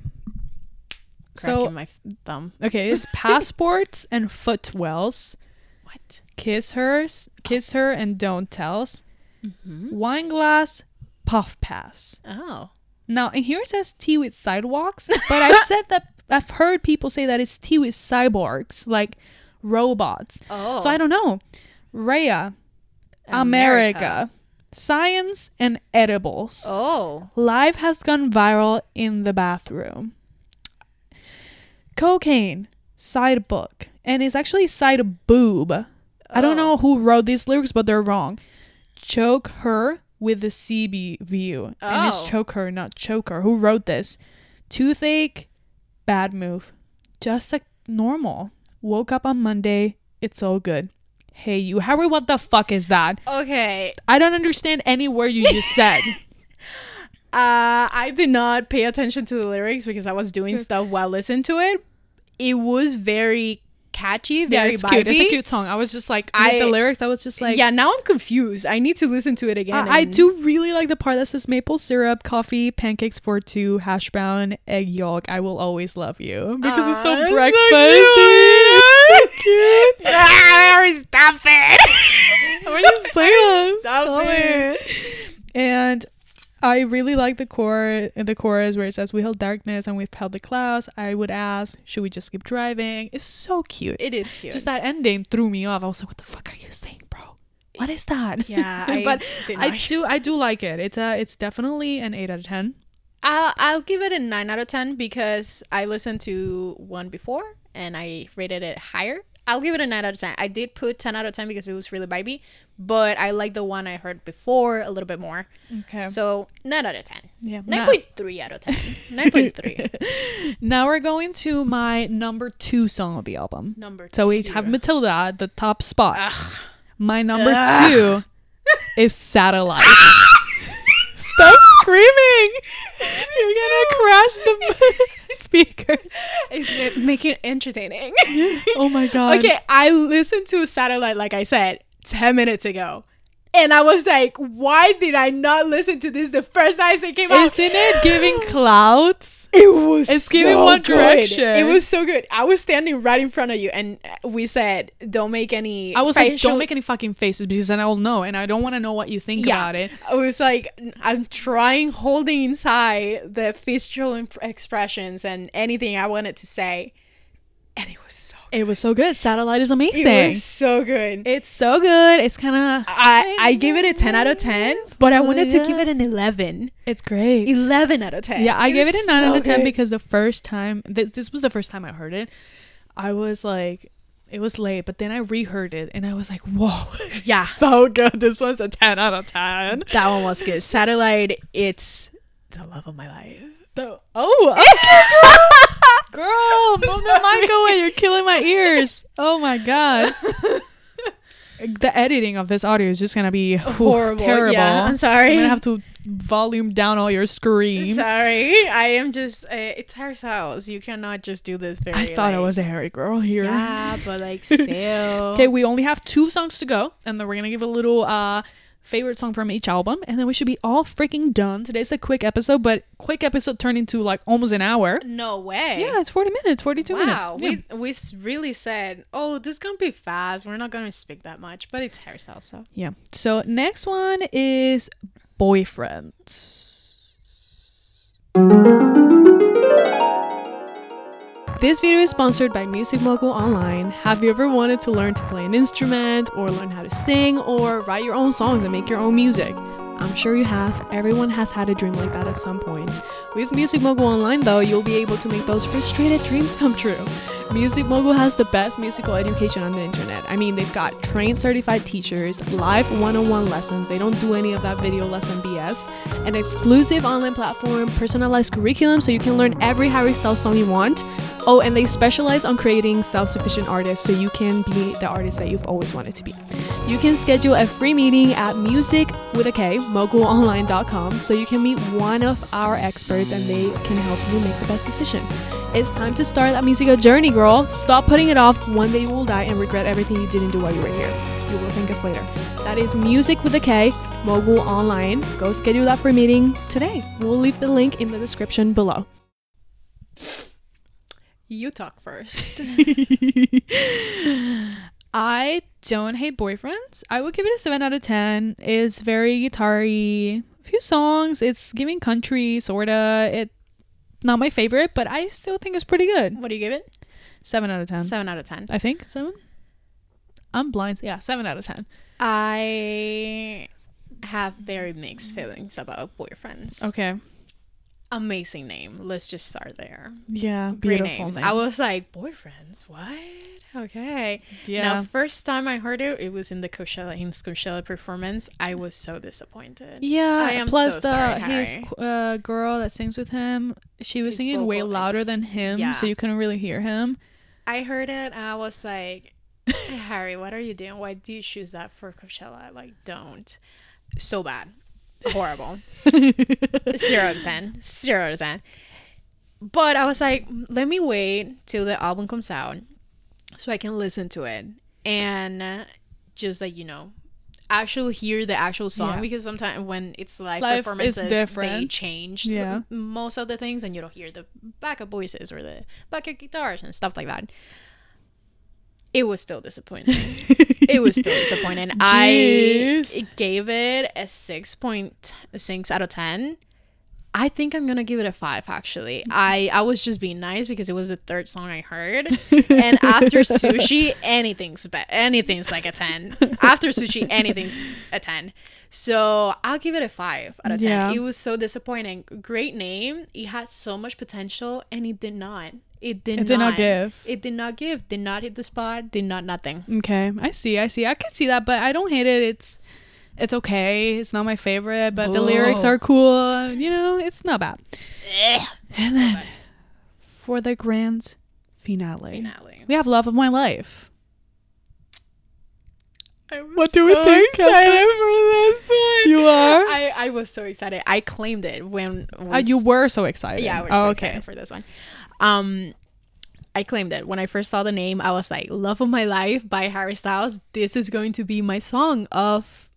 So my thumb. okay, it's [laughs] passports and footwells. What? Kiss hers, kiss her, and don't tells. Mm-hmm. Wine glass, puff pass. Oh. Now, and here it says tea with sidewalks, but I [laughs] said that I've heard people say that it's tea with cyborgs, like robots. Oh. So I don't know. Rhea, America. Science and edibles. Oh. Live has gone viral in the bathroom. Cocaine, side book, and it's actually side boob. I don't Oh. know who wrote these lyrics, but they're wrong. Choke her with the CB view. And it's Oh. choke her, not choker. Who wrote this? Toothache, bad move. Just like normal. Woke up on Monday. It's all good. Hey, you, Harry, what the fuck is that? Okay. I don't understand any word you just said. [laughs] Uh, I did not pay attention to the lyrics because I was doing stuff while listening to it. It was very catchy, yeah, very it's cute. It's a cute song. I was just like, I- the lyrics, I was just like, yeah, now I'm confused. I need to listen to it again. I, I do really like the part that says maple syrup, coffee, pancakes for two, hash brown, egg yolk. I will always love you because it's so it's so breakfast. [laughs] So cute. [laughs] Ah, stop it! We're just saying that. [laughs] Stop it. And I really like the core, the chorus where it says, "We held darkness and we've held the clouds." I would ask, "Should we just keep driving?" It's so cute. It is cute. Just that ending threw me off. I was like, "What the fuck are you saying, bro?" what is that? Yeah, [laughs] I but I do I do like it. It's a it's definitely an eight out of ten. I'll, I'll give it a 9 out of 10 because I listened to one before and I rated it higher. I'll give it a 9 out of 10. I did put 10 out of 10 because it was really vibey, but I like the one I heard before a little bit more. Okay. So 9 out of 10. yeah. 9.3 out of 10. 9.3. [laughs] Now we're going to my number two song of the album. Number So we have Matilda at the top spot. Ugh. My number Ugh. two is [laughs] Satellite. Ah! Stop screaming! You're gonna crash the [laughs] speakers. It's making it entertaining. Oh my [laughs] god. okay, I listened to Satellite, like I said, 10 minutes ago. And I was like, why did I not listen to this the first time it came out? Isn't it giving [gasps] clouds? It was It's giving so One good. Direction. It was so good. I was standing right in front of you, and we said, "Don't make any." I was like, don't make any fucking faces because then I'll know, and I don't want to know what you think Yeah. about it. I was like, I'm trying, holding inside the facial imp- expressions and anything I wanted to say, and it was so. It was so good. Satellite is amazing. It was so good. it's so good. It's kind of. I I gave it a 10 out of 10, but I wanted to give it an 11. It's great. 11 out of 10. Yeah, I gave it a nine so out of ten good. because the first time this, this was the first time I heard it, I was like, it was late, but then I reheard it and I was like, whoa, [laughs] Yeah. so good. This was a ten out of ten. that one was good. Satellite, it's the love of my life. The, oh, okay, girl, [laughs] girl, move the mic away. You're killing my ears. Oh my god. [laughs] The editing of this audio is just gonna be Horrible. terrible. Yeah, I'm sorry. I'm gonna have to volume down all your screams. Sorry, I am just. Uh, it's Harry's house. You cannot just do this very. I thought I was a hairy girl here. Yeah, but like [laughs] still. Okay, we only have two songs to go, and then we're gonna give a little uh favorite song from each album, and then we should be all freaking done. Today's a quick episode, but quick episode turned into like almost an hour. No way. Yeah, it's forty minutes, forty-two Wow, minutes. we we really said, oh, this gonna be fast. We're not gonna speak that much, but it's so. Yeah. yeah. So next one is boyfriends. This video is sponsored by Music Mogul Online. Have you ever wanted to learn to play an instrument or learn how to sing or write your own songs and make your own music? I'm sure you have. Everyone has had a dream like that at some point. With Music Mogul Online, though, you'll be able to make those frustrated dreams come true. Music Mogul has the best musical education on the internet. I mean, they've got trained certified teachers, live one on one lessons, they don't do any of that video lesson BS, an exclusive online platform, personalized curriculum so you can learn every Harry Styles song you want. Oh, and they specialize on creating self sufficient artists so you can be the artist that you've always wanted to be. You can schedule a free meeting at music with a K, mogulonline.com, so you can meet one of our experts and they can help you make the best decision. It's time to start that musical journey, girl. Stop putting it off. One day you will die and regret everything you didn't do while you were here. You will thank us later. That is music with a K, Mogul Online. Go schedule that free meeting today. We'll leave the link in the description below. You talk first. [laughs] [laughs] I don't hate boyfriends. I would give it a 7 out of 10. It's very guitar-y. Few songs. It's giving country, sorta. It not my favorite, but I still think it's pretty good. what do you give it? 7 out of 10. 7 out of 10. I think. 7? I'm blind. Yeah, 7 out of 10. I have very mixed feelings about boyfriends. Okay. Amazing name. Let's just start there. Yeah, Great beautiful names. name. I was like, boyfriends? What? Okay. yeah. Now, first time I heard it, it was in the Coachella in Coachella performance. I was so disappointed. yeah, I am plus so the sorry, his uh, girl that sings with him, she was His singing way louder than him, Yeah. so you couldn't really hear him. I heard it and I was like, [laughs] Harry, what are you doing? Why do you choose that for Coachella? Like, don't. So bad. Horrible. [laughs] Zero of 10. Zero of 10. But I was like, let me wait till the album comes out so I can listen to it and just like, you know, actually hear the actual song Yeah. because sometimes when it's live, is performances, they change Yeah. most of the things and you don't hear the backup voices or the backup guitars and stuff like that. It was still disappointing. [laughs] it was still disappointing. I gave it a 6.6 out of 10. I think I'm gonna give it a five. Actually, mm-hmm. I I was just being nice because it was the third song I heard, [laughs] and after sushi, anything's be- anything's like a ten. After sushi, anything's a ten. So I'll give it a five out of ten. Yeah. It was so disappointing. Great name. It had so much potential, and it did not. It did, It did not give. It did not give. Did not hit the spot. Did not nothing. Okay, I see. I see. I can see that, but I don't hate it. It's it's okay. It's not my favorite, but the lyrics are cool. You know, it's not bad. And So then bad. for the grand finale, Finale. we have "Love of My Life." Was What do we think, Excited for this one. You are. I, I was so excited. I claimed it when Uh, you were so excited. Yeah, I was oh, so okay. excited for this one. Um, I claimed it when I first saw the name. I was like, "Love of My Life" by Harry Styles. This is going to be my song of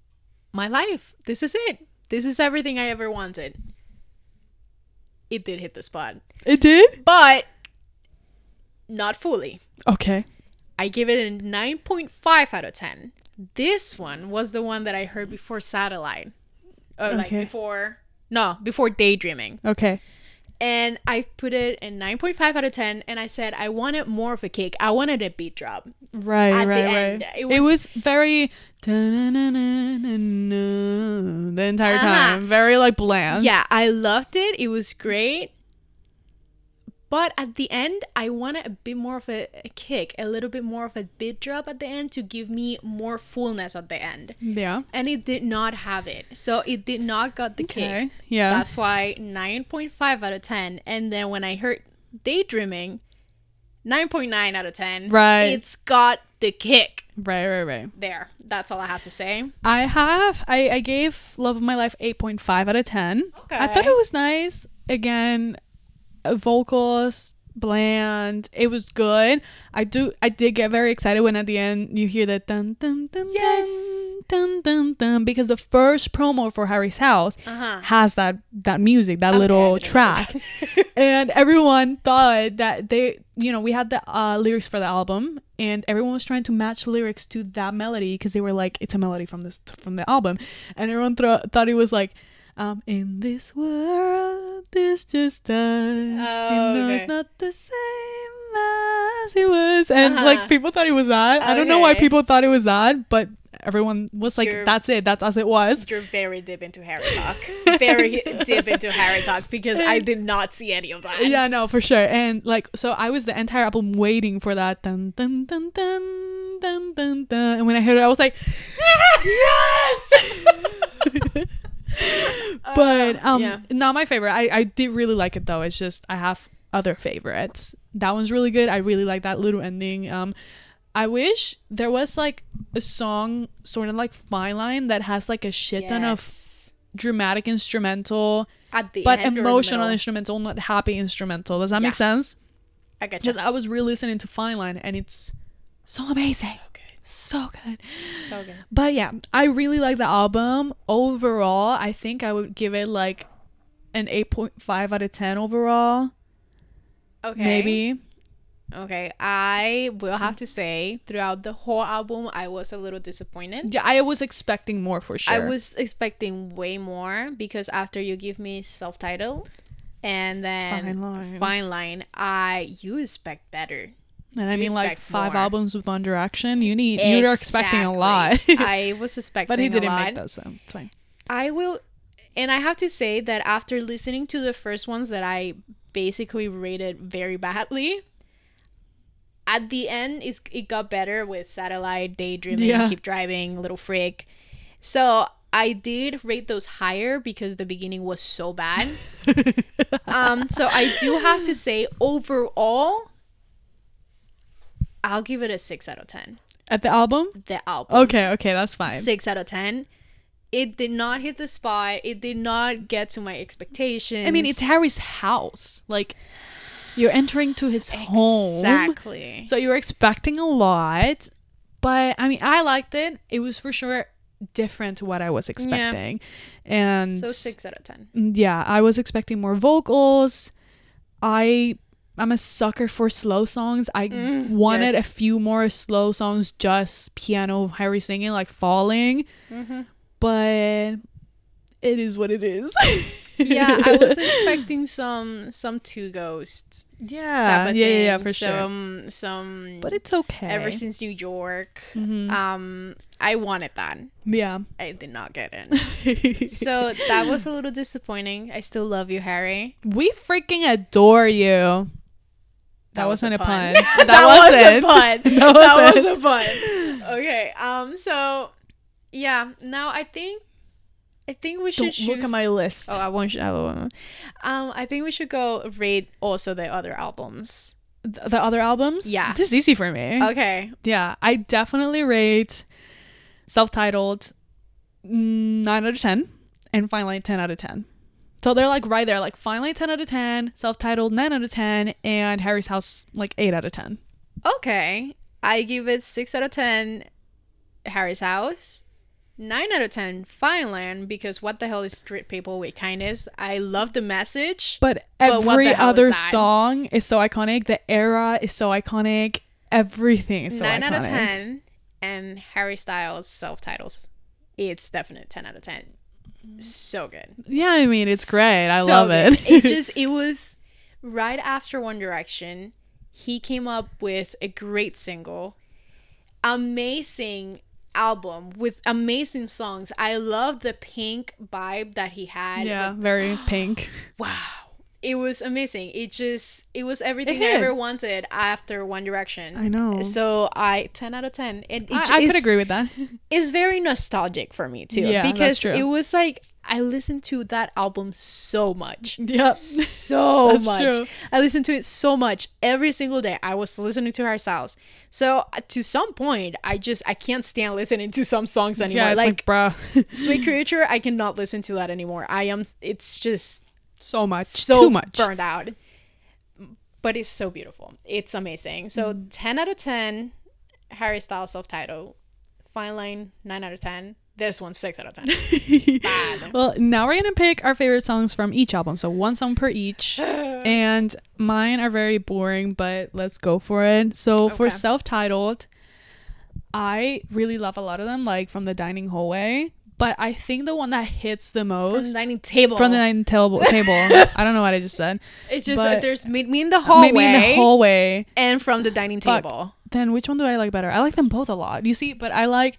my life. This is it. This is everything I ever wanted. It did hit the spot, It did. but not fully. Okay. I give it a 9.5 out of 10. This one was the one that I heard before Satellite. Or like before no, before Daydreaming. Okay. And I put it in 9.5 out of 10 and I said I wanted more of a kick. I wanted a beat drop. Right. At the right. end, right. it It was- was, very the entire Uh-huh. time. Very like bland. Yeah, I loved it. It was great. But at the end, I wanted a bit more of a, a kick, a little bit more of a beat drop at the end to give me more fullness at the end. Yeah. And it did not have it. So it did not got the kick. Okay. Yeah. That's why 9.5 out of 10. And then when I heard Daydreaming, 9.9 out of 10. Right. It's got the kick. right. Right. Right. There. That's all I have to say. I have. I I gave "Love of My Life" eight point five out of ten. Okay. I thought it was nice. Again, vocals bland. It was good. I do. I did get very excited when at the end you hear that dun dun dun Yes. dun dun dun because the first promo for Harry's house Uh-huh. has that that music, that Okay, little track. and everyone thought that they you know we had the uh, lyrics for the album and everyone was trying to match lyrics to that melody because they were like it's a melody from this from the album and everyone thro- thought it was like um in this world this just us. You Oh, know okay. it's not the same as it was. And Uh-huh. like people thought it was that i don't know why people thought it was that but everyone was like You're- that's it that's as it was. You're very deep into Harry Talk. very deep into Harry Talk because I did not see any of that. yeah no for sure. And like so i was the entire album waiting for that. Dun dun dun dun dun dun dun. And when i heard it i was like [laughs] yes [laughs] [laughs] but um yeah. not my favorite i i did really like it though it's just i have other favorites that one's really good i really like that little ending um I wish there was like a song sort of like Fine Line that has like a shit ton of dramatic instrumental At the but in emotional instrumental, not happy instrumental. Does that Yeah. make sense? I you. Because I was re-listening to Fine Line and it's so amazing, So good. so good. But yeah, I really like the album overall. I think I would give it like an eight point five out of ten overall, Okay. maybe. Okay. I will have to say, throughout the whole album, I was a little disappointed. Yeah, I was expecting more for sure. I was expecting way more because after you give me self-title and then Fine Line. Fine Line, I you expect better. And I mean like five more. albums with One Direction. You need you're expecting a lot, I [laughs] was expecting but he didn't make that, so it's fine. I will, and I have to say that after listening to the first ones that I basically rated very badly, at the end it's, it got better with Satellite, Daydreaming, Yeah. Keep Driving, Little Freak. So I did rate those higher because the beginning was so bad. [laughs] um, so I do have to say overall, I'll give it a six out of ten. At the album? The album Okay, okay, that's fine. six out of ten. It did not hit the spot. It did not get to my expectations. I mean, it's Harry's house. Like, you're entering to his home. exactly. So you're expecting a lot. But, I mean, I liked it. It was for sure different to what I was expecting. And So six out of ten. yeah, I was expecting more vocals. I I'm a sucker for slow songs. I Mm, wanted yes. a few more slow songs, just piano, Harry singing, like falling. Mm-hmm. But it is what it is. yeah, I [laughs] was expecting some some two ghosts. yeah, type of yeah, yeah, yeah, for sure. Some some. But it's okay. ever since New York, Mhm. um, I wanted that. yeah. I did not get it. [laughs] so that was a little disappointing. I still love you, Harry. we freaking adore you. That, was wasn't a pun. [laughs] that, That was a wasn't. pun. [laughs] That that was wasn't. a pun. Okay. Um. So, yeah. Now I think, I think we should Don't look at my list. Oh, I won't. I won't. Um. I think we should go rate also the other albums. Th- the other albums? Yeah. This is easy for me. Okay. Yeah, I definitely rate self-titled 9 out of 10 and Fine Line 10 out of 10. So they're like right there, like Fine Line 10 out of 10, self-titled 9 out of 10, and Harry's House like 8 out of 10. Okay. I give it six out of ten. Harry's house. Nine out of ten. Fine Line because what the hell is treat people with kindness? I love the message. But But every the hell is other song is so iconic. The era is so iconic. Everything is so Nine iconic. out of ten. And Harry Styles self titles. It's definite ten out of ten. So good. Yeah, I mean, it's great. I So love good. it. it's [laughs] just it was right after One Direction. He came up with a great single, amazing album with amazing songs. I love the pink vibe that he had. yeah, Like, very [gasps] pink. wow. It was amazing. It just it was everything It I ever wanted after One Direction. I know. So I ten out of ten. It, it I, I could agree with that. [laughs] it's very nostalgic for me too Yeah, that's because it was like I listened to that album so much. [laughs] yep. So [laughs] much. true. I listened to it so much every single day. I was listening to her sounds. So uh, to some point, I just I can't stand listening to some songs anymore. Yeah, like like, bruh. Sweet Creature, I cannot listen to that anymore. I am. It's just so much. so Too much. burned out. But it's so beautiful. It's amazing. So Mm. ten out of ten. Harry Styles self-titled. Fine Line nine out of ten. This one's six out of ten. [laughs] Well, now we're gonna pick our favorite songs from each album, so one song per each. [sighs] and mine are very boring, but let's go for it. So for self-titled, I really love a lot of them, like from the dining hallway. But I think the one that hits the most From the dining table. from the dining table, [laughs] table. I don't know what I just said. it's just but- that there's meet me in the hallway. Maybe in the hallway. and from the dining Fuck. table. Then which one do I like better? I like them both a lot. You see, but I like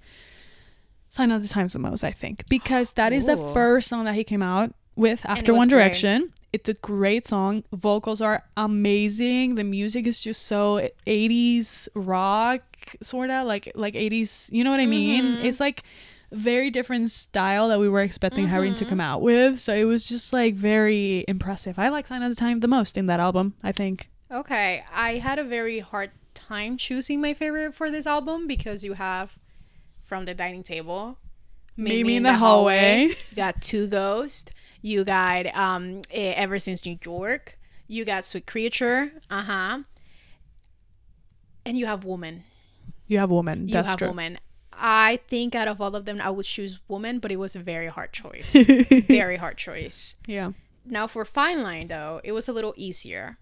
Sign of the Times the most, I think, because that is the first song that he came out with after One great. Direction. It's a great song. Vocals are amazing. The music is just so 80s rock sort of like like 80s, you know what I mean? Mhm. It's like very different style that we were expecting Harry to come out with. So it was just like very impressive. I like Sign of the Time the most in that album, I think. Okay, I had a very hard time choosing my favorite for this album because you have from the dining table, Maybe in the hallway. [laughs] You got Two Ghosts. You got um Ever Since New York. You got Sweet Creature. Uh huh. And you have Woman. You have Woman. You have true. Woman. I think out of all of them, I would choose Woman, but it was a very hard choice. [laughs] very hard choice. yeah. Now for Fine Line though, it was a little easier.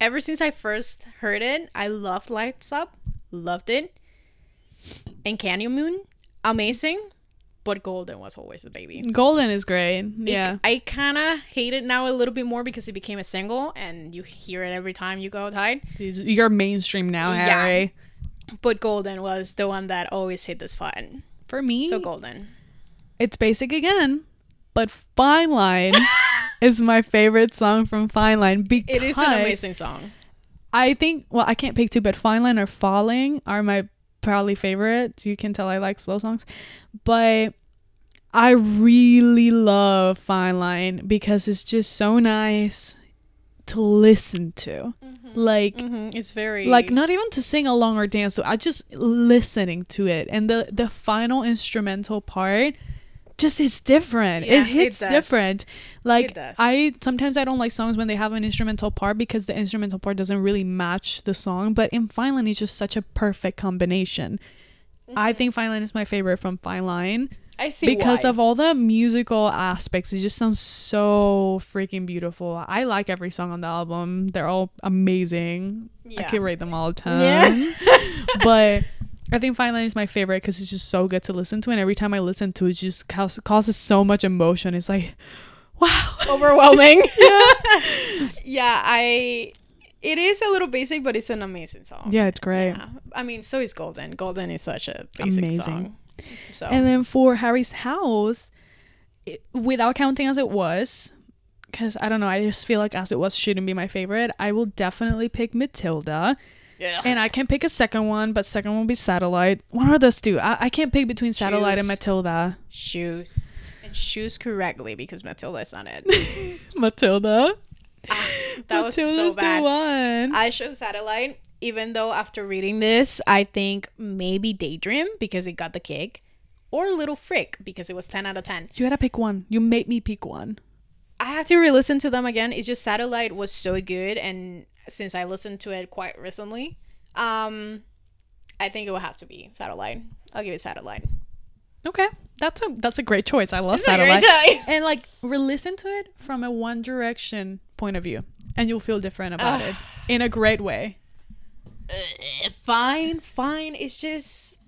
Ever since I first heard it, I loved Lights Up, loved it. And Canyon Moon, amazing, but Golden was always the baby. Golden is great. It- Yeah. I kind of hate it now a little bit more because it became a single and you hear it every time you go outside. You're mainstream now, Yeah. But Golden was the one that always hit the spot. For me, So Golden. it's basic again, but Fine Line [laughs] is my favorite song from Fine Line because It is an amazing song. I think well, I can't pick two, but Fine Line or Falling are my probably favorite. You can tell I like slow songs, but I really love Fine Line because it's just so nice to listen to. Like hmm It's very like not even to sing along or dance to i just listening to it. And the the final instrumental part just it's different. Yeah, it hits it different. Like i sometimes i don't like songs when they have an instrumental part because the instrumental part doesn't really match the song. But in fine line it's just such a perfect combination. I Mm-hmm. think fine line is my favorite from fine line I see because why. of all the musical aspects it just sounds so freaking beautiful i like every song on the album they're all amazing Yeah. i Yeah. could rate them all the [laughs] time Yeah. but I think Fine Line is my favorite because it's just so good to listen to, and every time I listen to it, it just causes so much emotion. It's like, wow, [laughs] Overwhelming. [laughs] yeah, I. It is a little basic, but it's an amazing song. yeah, it's great. Yeah. I mean, so is Golden. Golden is such a basic Amazing. song. So And then for Harry's house, it, without counting as it was, because I don't know, I just feel like as it was shouldn't be my favorite. I will definitely pick Matilda, yeah. and I can pick a second one, but second one will be Satellite. What are those two. I, I can't pick between Satellite and Matilda. shoes and shoes correctly because Matilda's on it. Matilda. [laughs] Ah, that was so Matilda's bad. the one. I chose Satellite, even though after reading this, I think maybe Daydream because it got the kick, or Little Frick because it was 10 out of 10. you gotta pick one. You made me pick one. I have to re listen to them again. It's just Satellite was so good, and since I listened to it quite recently, um, I think it will have to be Satellite. I'll give it Satellite. Okay, that's a that's a great choice. I love It's Satellite. and like re-listen to it from a One Direction point of view, and you'll feel different about it in a great way. Uh, fine, fine. It's just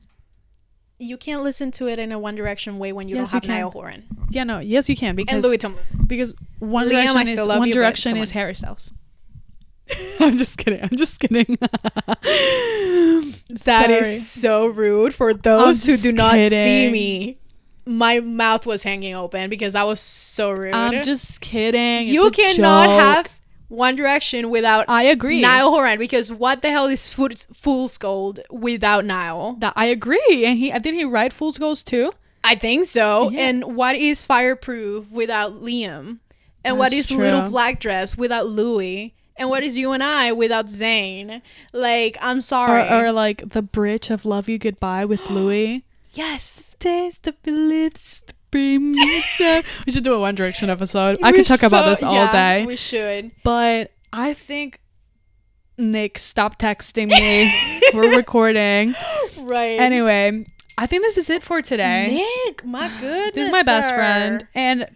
you can't listen to it in a One Direction way when you Yes, don't you have can. Niall Horan Yeah, no, yes, you can and because Louis Tomlinson. because One Liam, Direction is One you, Direction is. Harry Styles. [laughs] I'm just kidding. I'm just kidding. [laughs] That is so rude for those who do not see me. My mouth was hanging open because that was so rude. I'm just kidding. you cannot have One Direction without I agree. Niall Horan because what the hell is Fool- Fool's Gold without Niall? that I agree. And he did he write Fool's Gold too? I think so. Yeah. And what is Fireproof without Liam? And what That's is Little. Black Dress without Louis? And what is You and I without Zayn? Like, I'm sorry. Or, or like the bridge of Love You Goodbye with [gasps] Louis. yes. Taste of lips to bring me down. We should do a One Direction episode. I could talk about this all yeah, day. We should. But I think Nick, stop texting me. We're [laughs] recording. Right. Anyway, I think this is it for today. Nick, my goodness. This is my best sir. friend. And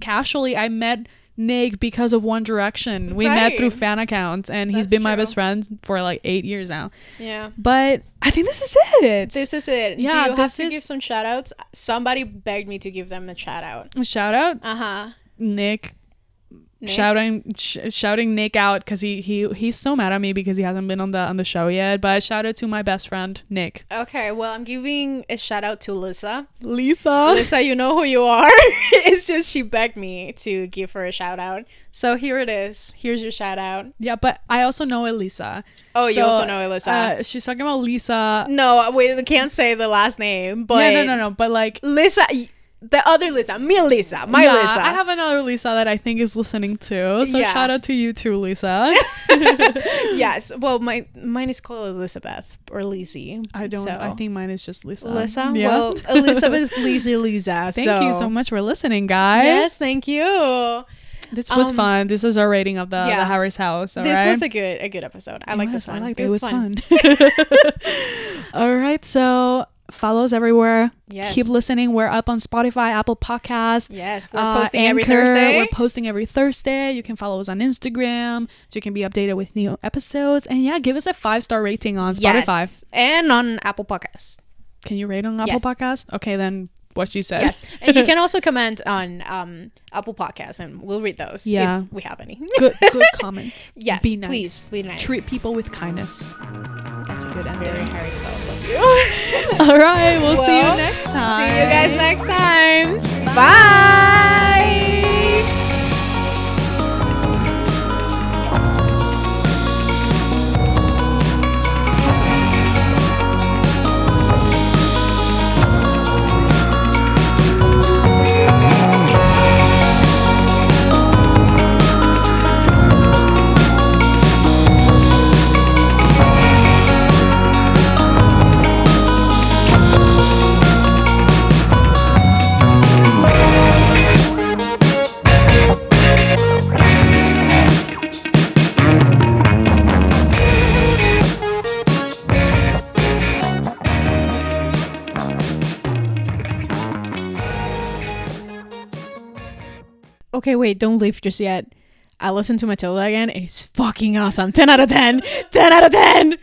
casually, I met Nick because of One Direction. We met through fan accounts, and he's That's been my true. best friend for like eight years now. Yeah. But I think this is it. This is it. Yeah, Do you have to is- give some shout outs? Somebody begged me to give them a shout out. A shout out Uh huh. Nick. Shouting, sh- shouting Nick out because he he he's so mad at me because he hasn't been on the on the show yet. But shout out to my best friend Nick, Okay, well, I'm giving a shout out to Lisa. Lisa. Lisa, you know who you are. [laughs] it's just she begged me to give her a shout out. So here it is. Here's your shout out. Yeah, but I also know Elisa. Oh, you also know Lisa. Uh, she's talking about Lisa. no, we can't say the last name, but yeah, no, no, no. But like, Lisa, the other Lisa, me Lisa, my yeah, Lisa. I have another Lisa that I think is listening too. So Yeah. shout out to you too, Lisa. [laughs] yes. Well, my mine is called Elizabeth or Lizzie. I don't. So. I think mine is just Lisa. Lisa. Yeah. Well, [laughs] Elizabeth, Lizzie, Lisa. thank you so much for listening, guys. Yes, thank you. This was Um, fun. This is our rating of the, yeah. the Harry's house. all this right? was a good a good episode. I like this one. I liked it was, fun. fun. [laughs] All right, so follow us everywhere. Yes. Keep listening. We're up on Spotify, Apple Podcasts. Yes, we're uh, posting every Thursday. We're posting every Thursday. You can follow us on Instagram so you can be updated with new episodes. And yeah, give us a five star rating on Spotify. Yes, and on Apple Podcasts. Can you rate on Apple Yes. Podcast? Okay, then what you said. Yes, and you can [laughs] also comment on um, Apple Podcasts, and we'll read those. Yeah. if we have any. good, good [laughs] comment. yes, be nice. please, be nice. Treat people with kindness. That's good That's ending. very Harry Styles of you. [laughs] All right, we'll see you next time. See you guys next time. Bye. Okay, wait, don't leave just yet. I listened to Matilda again. It's fucking awesome. 10 out of 10. 10 out of 10.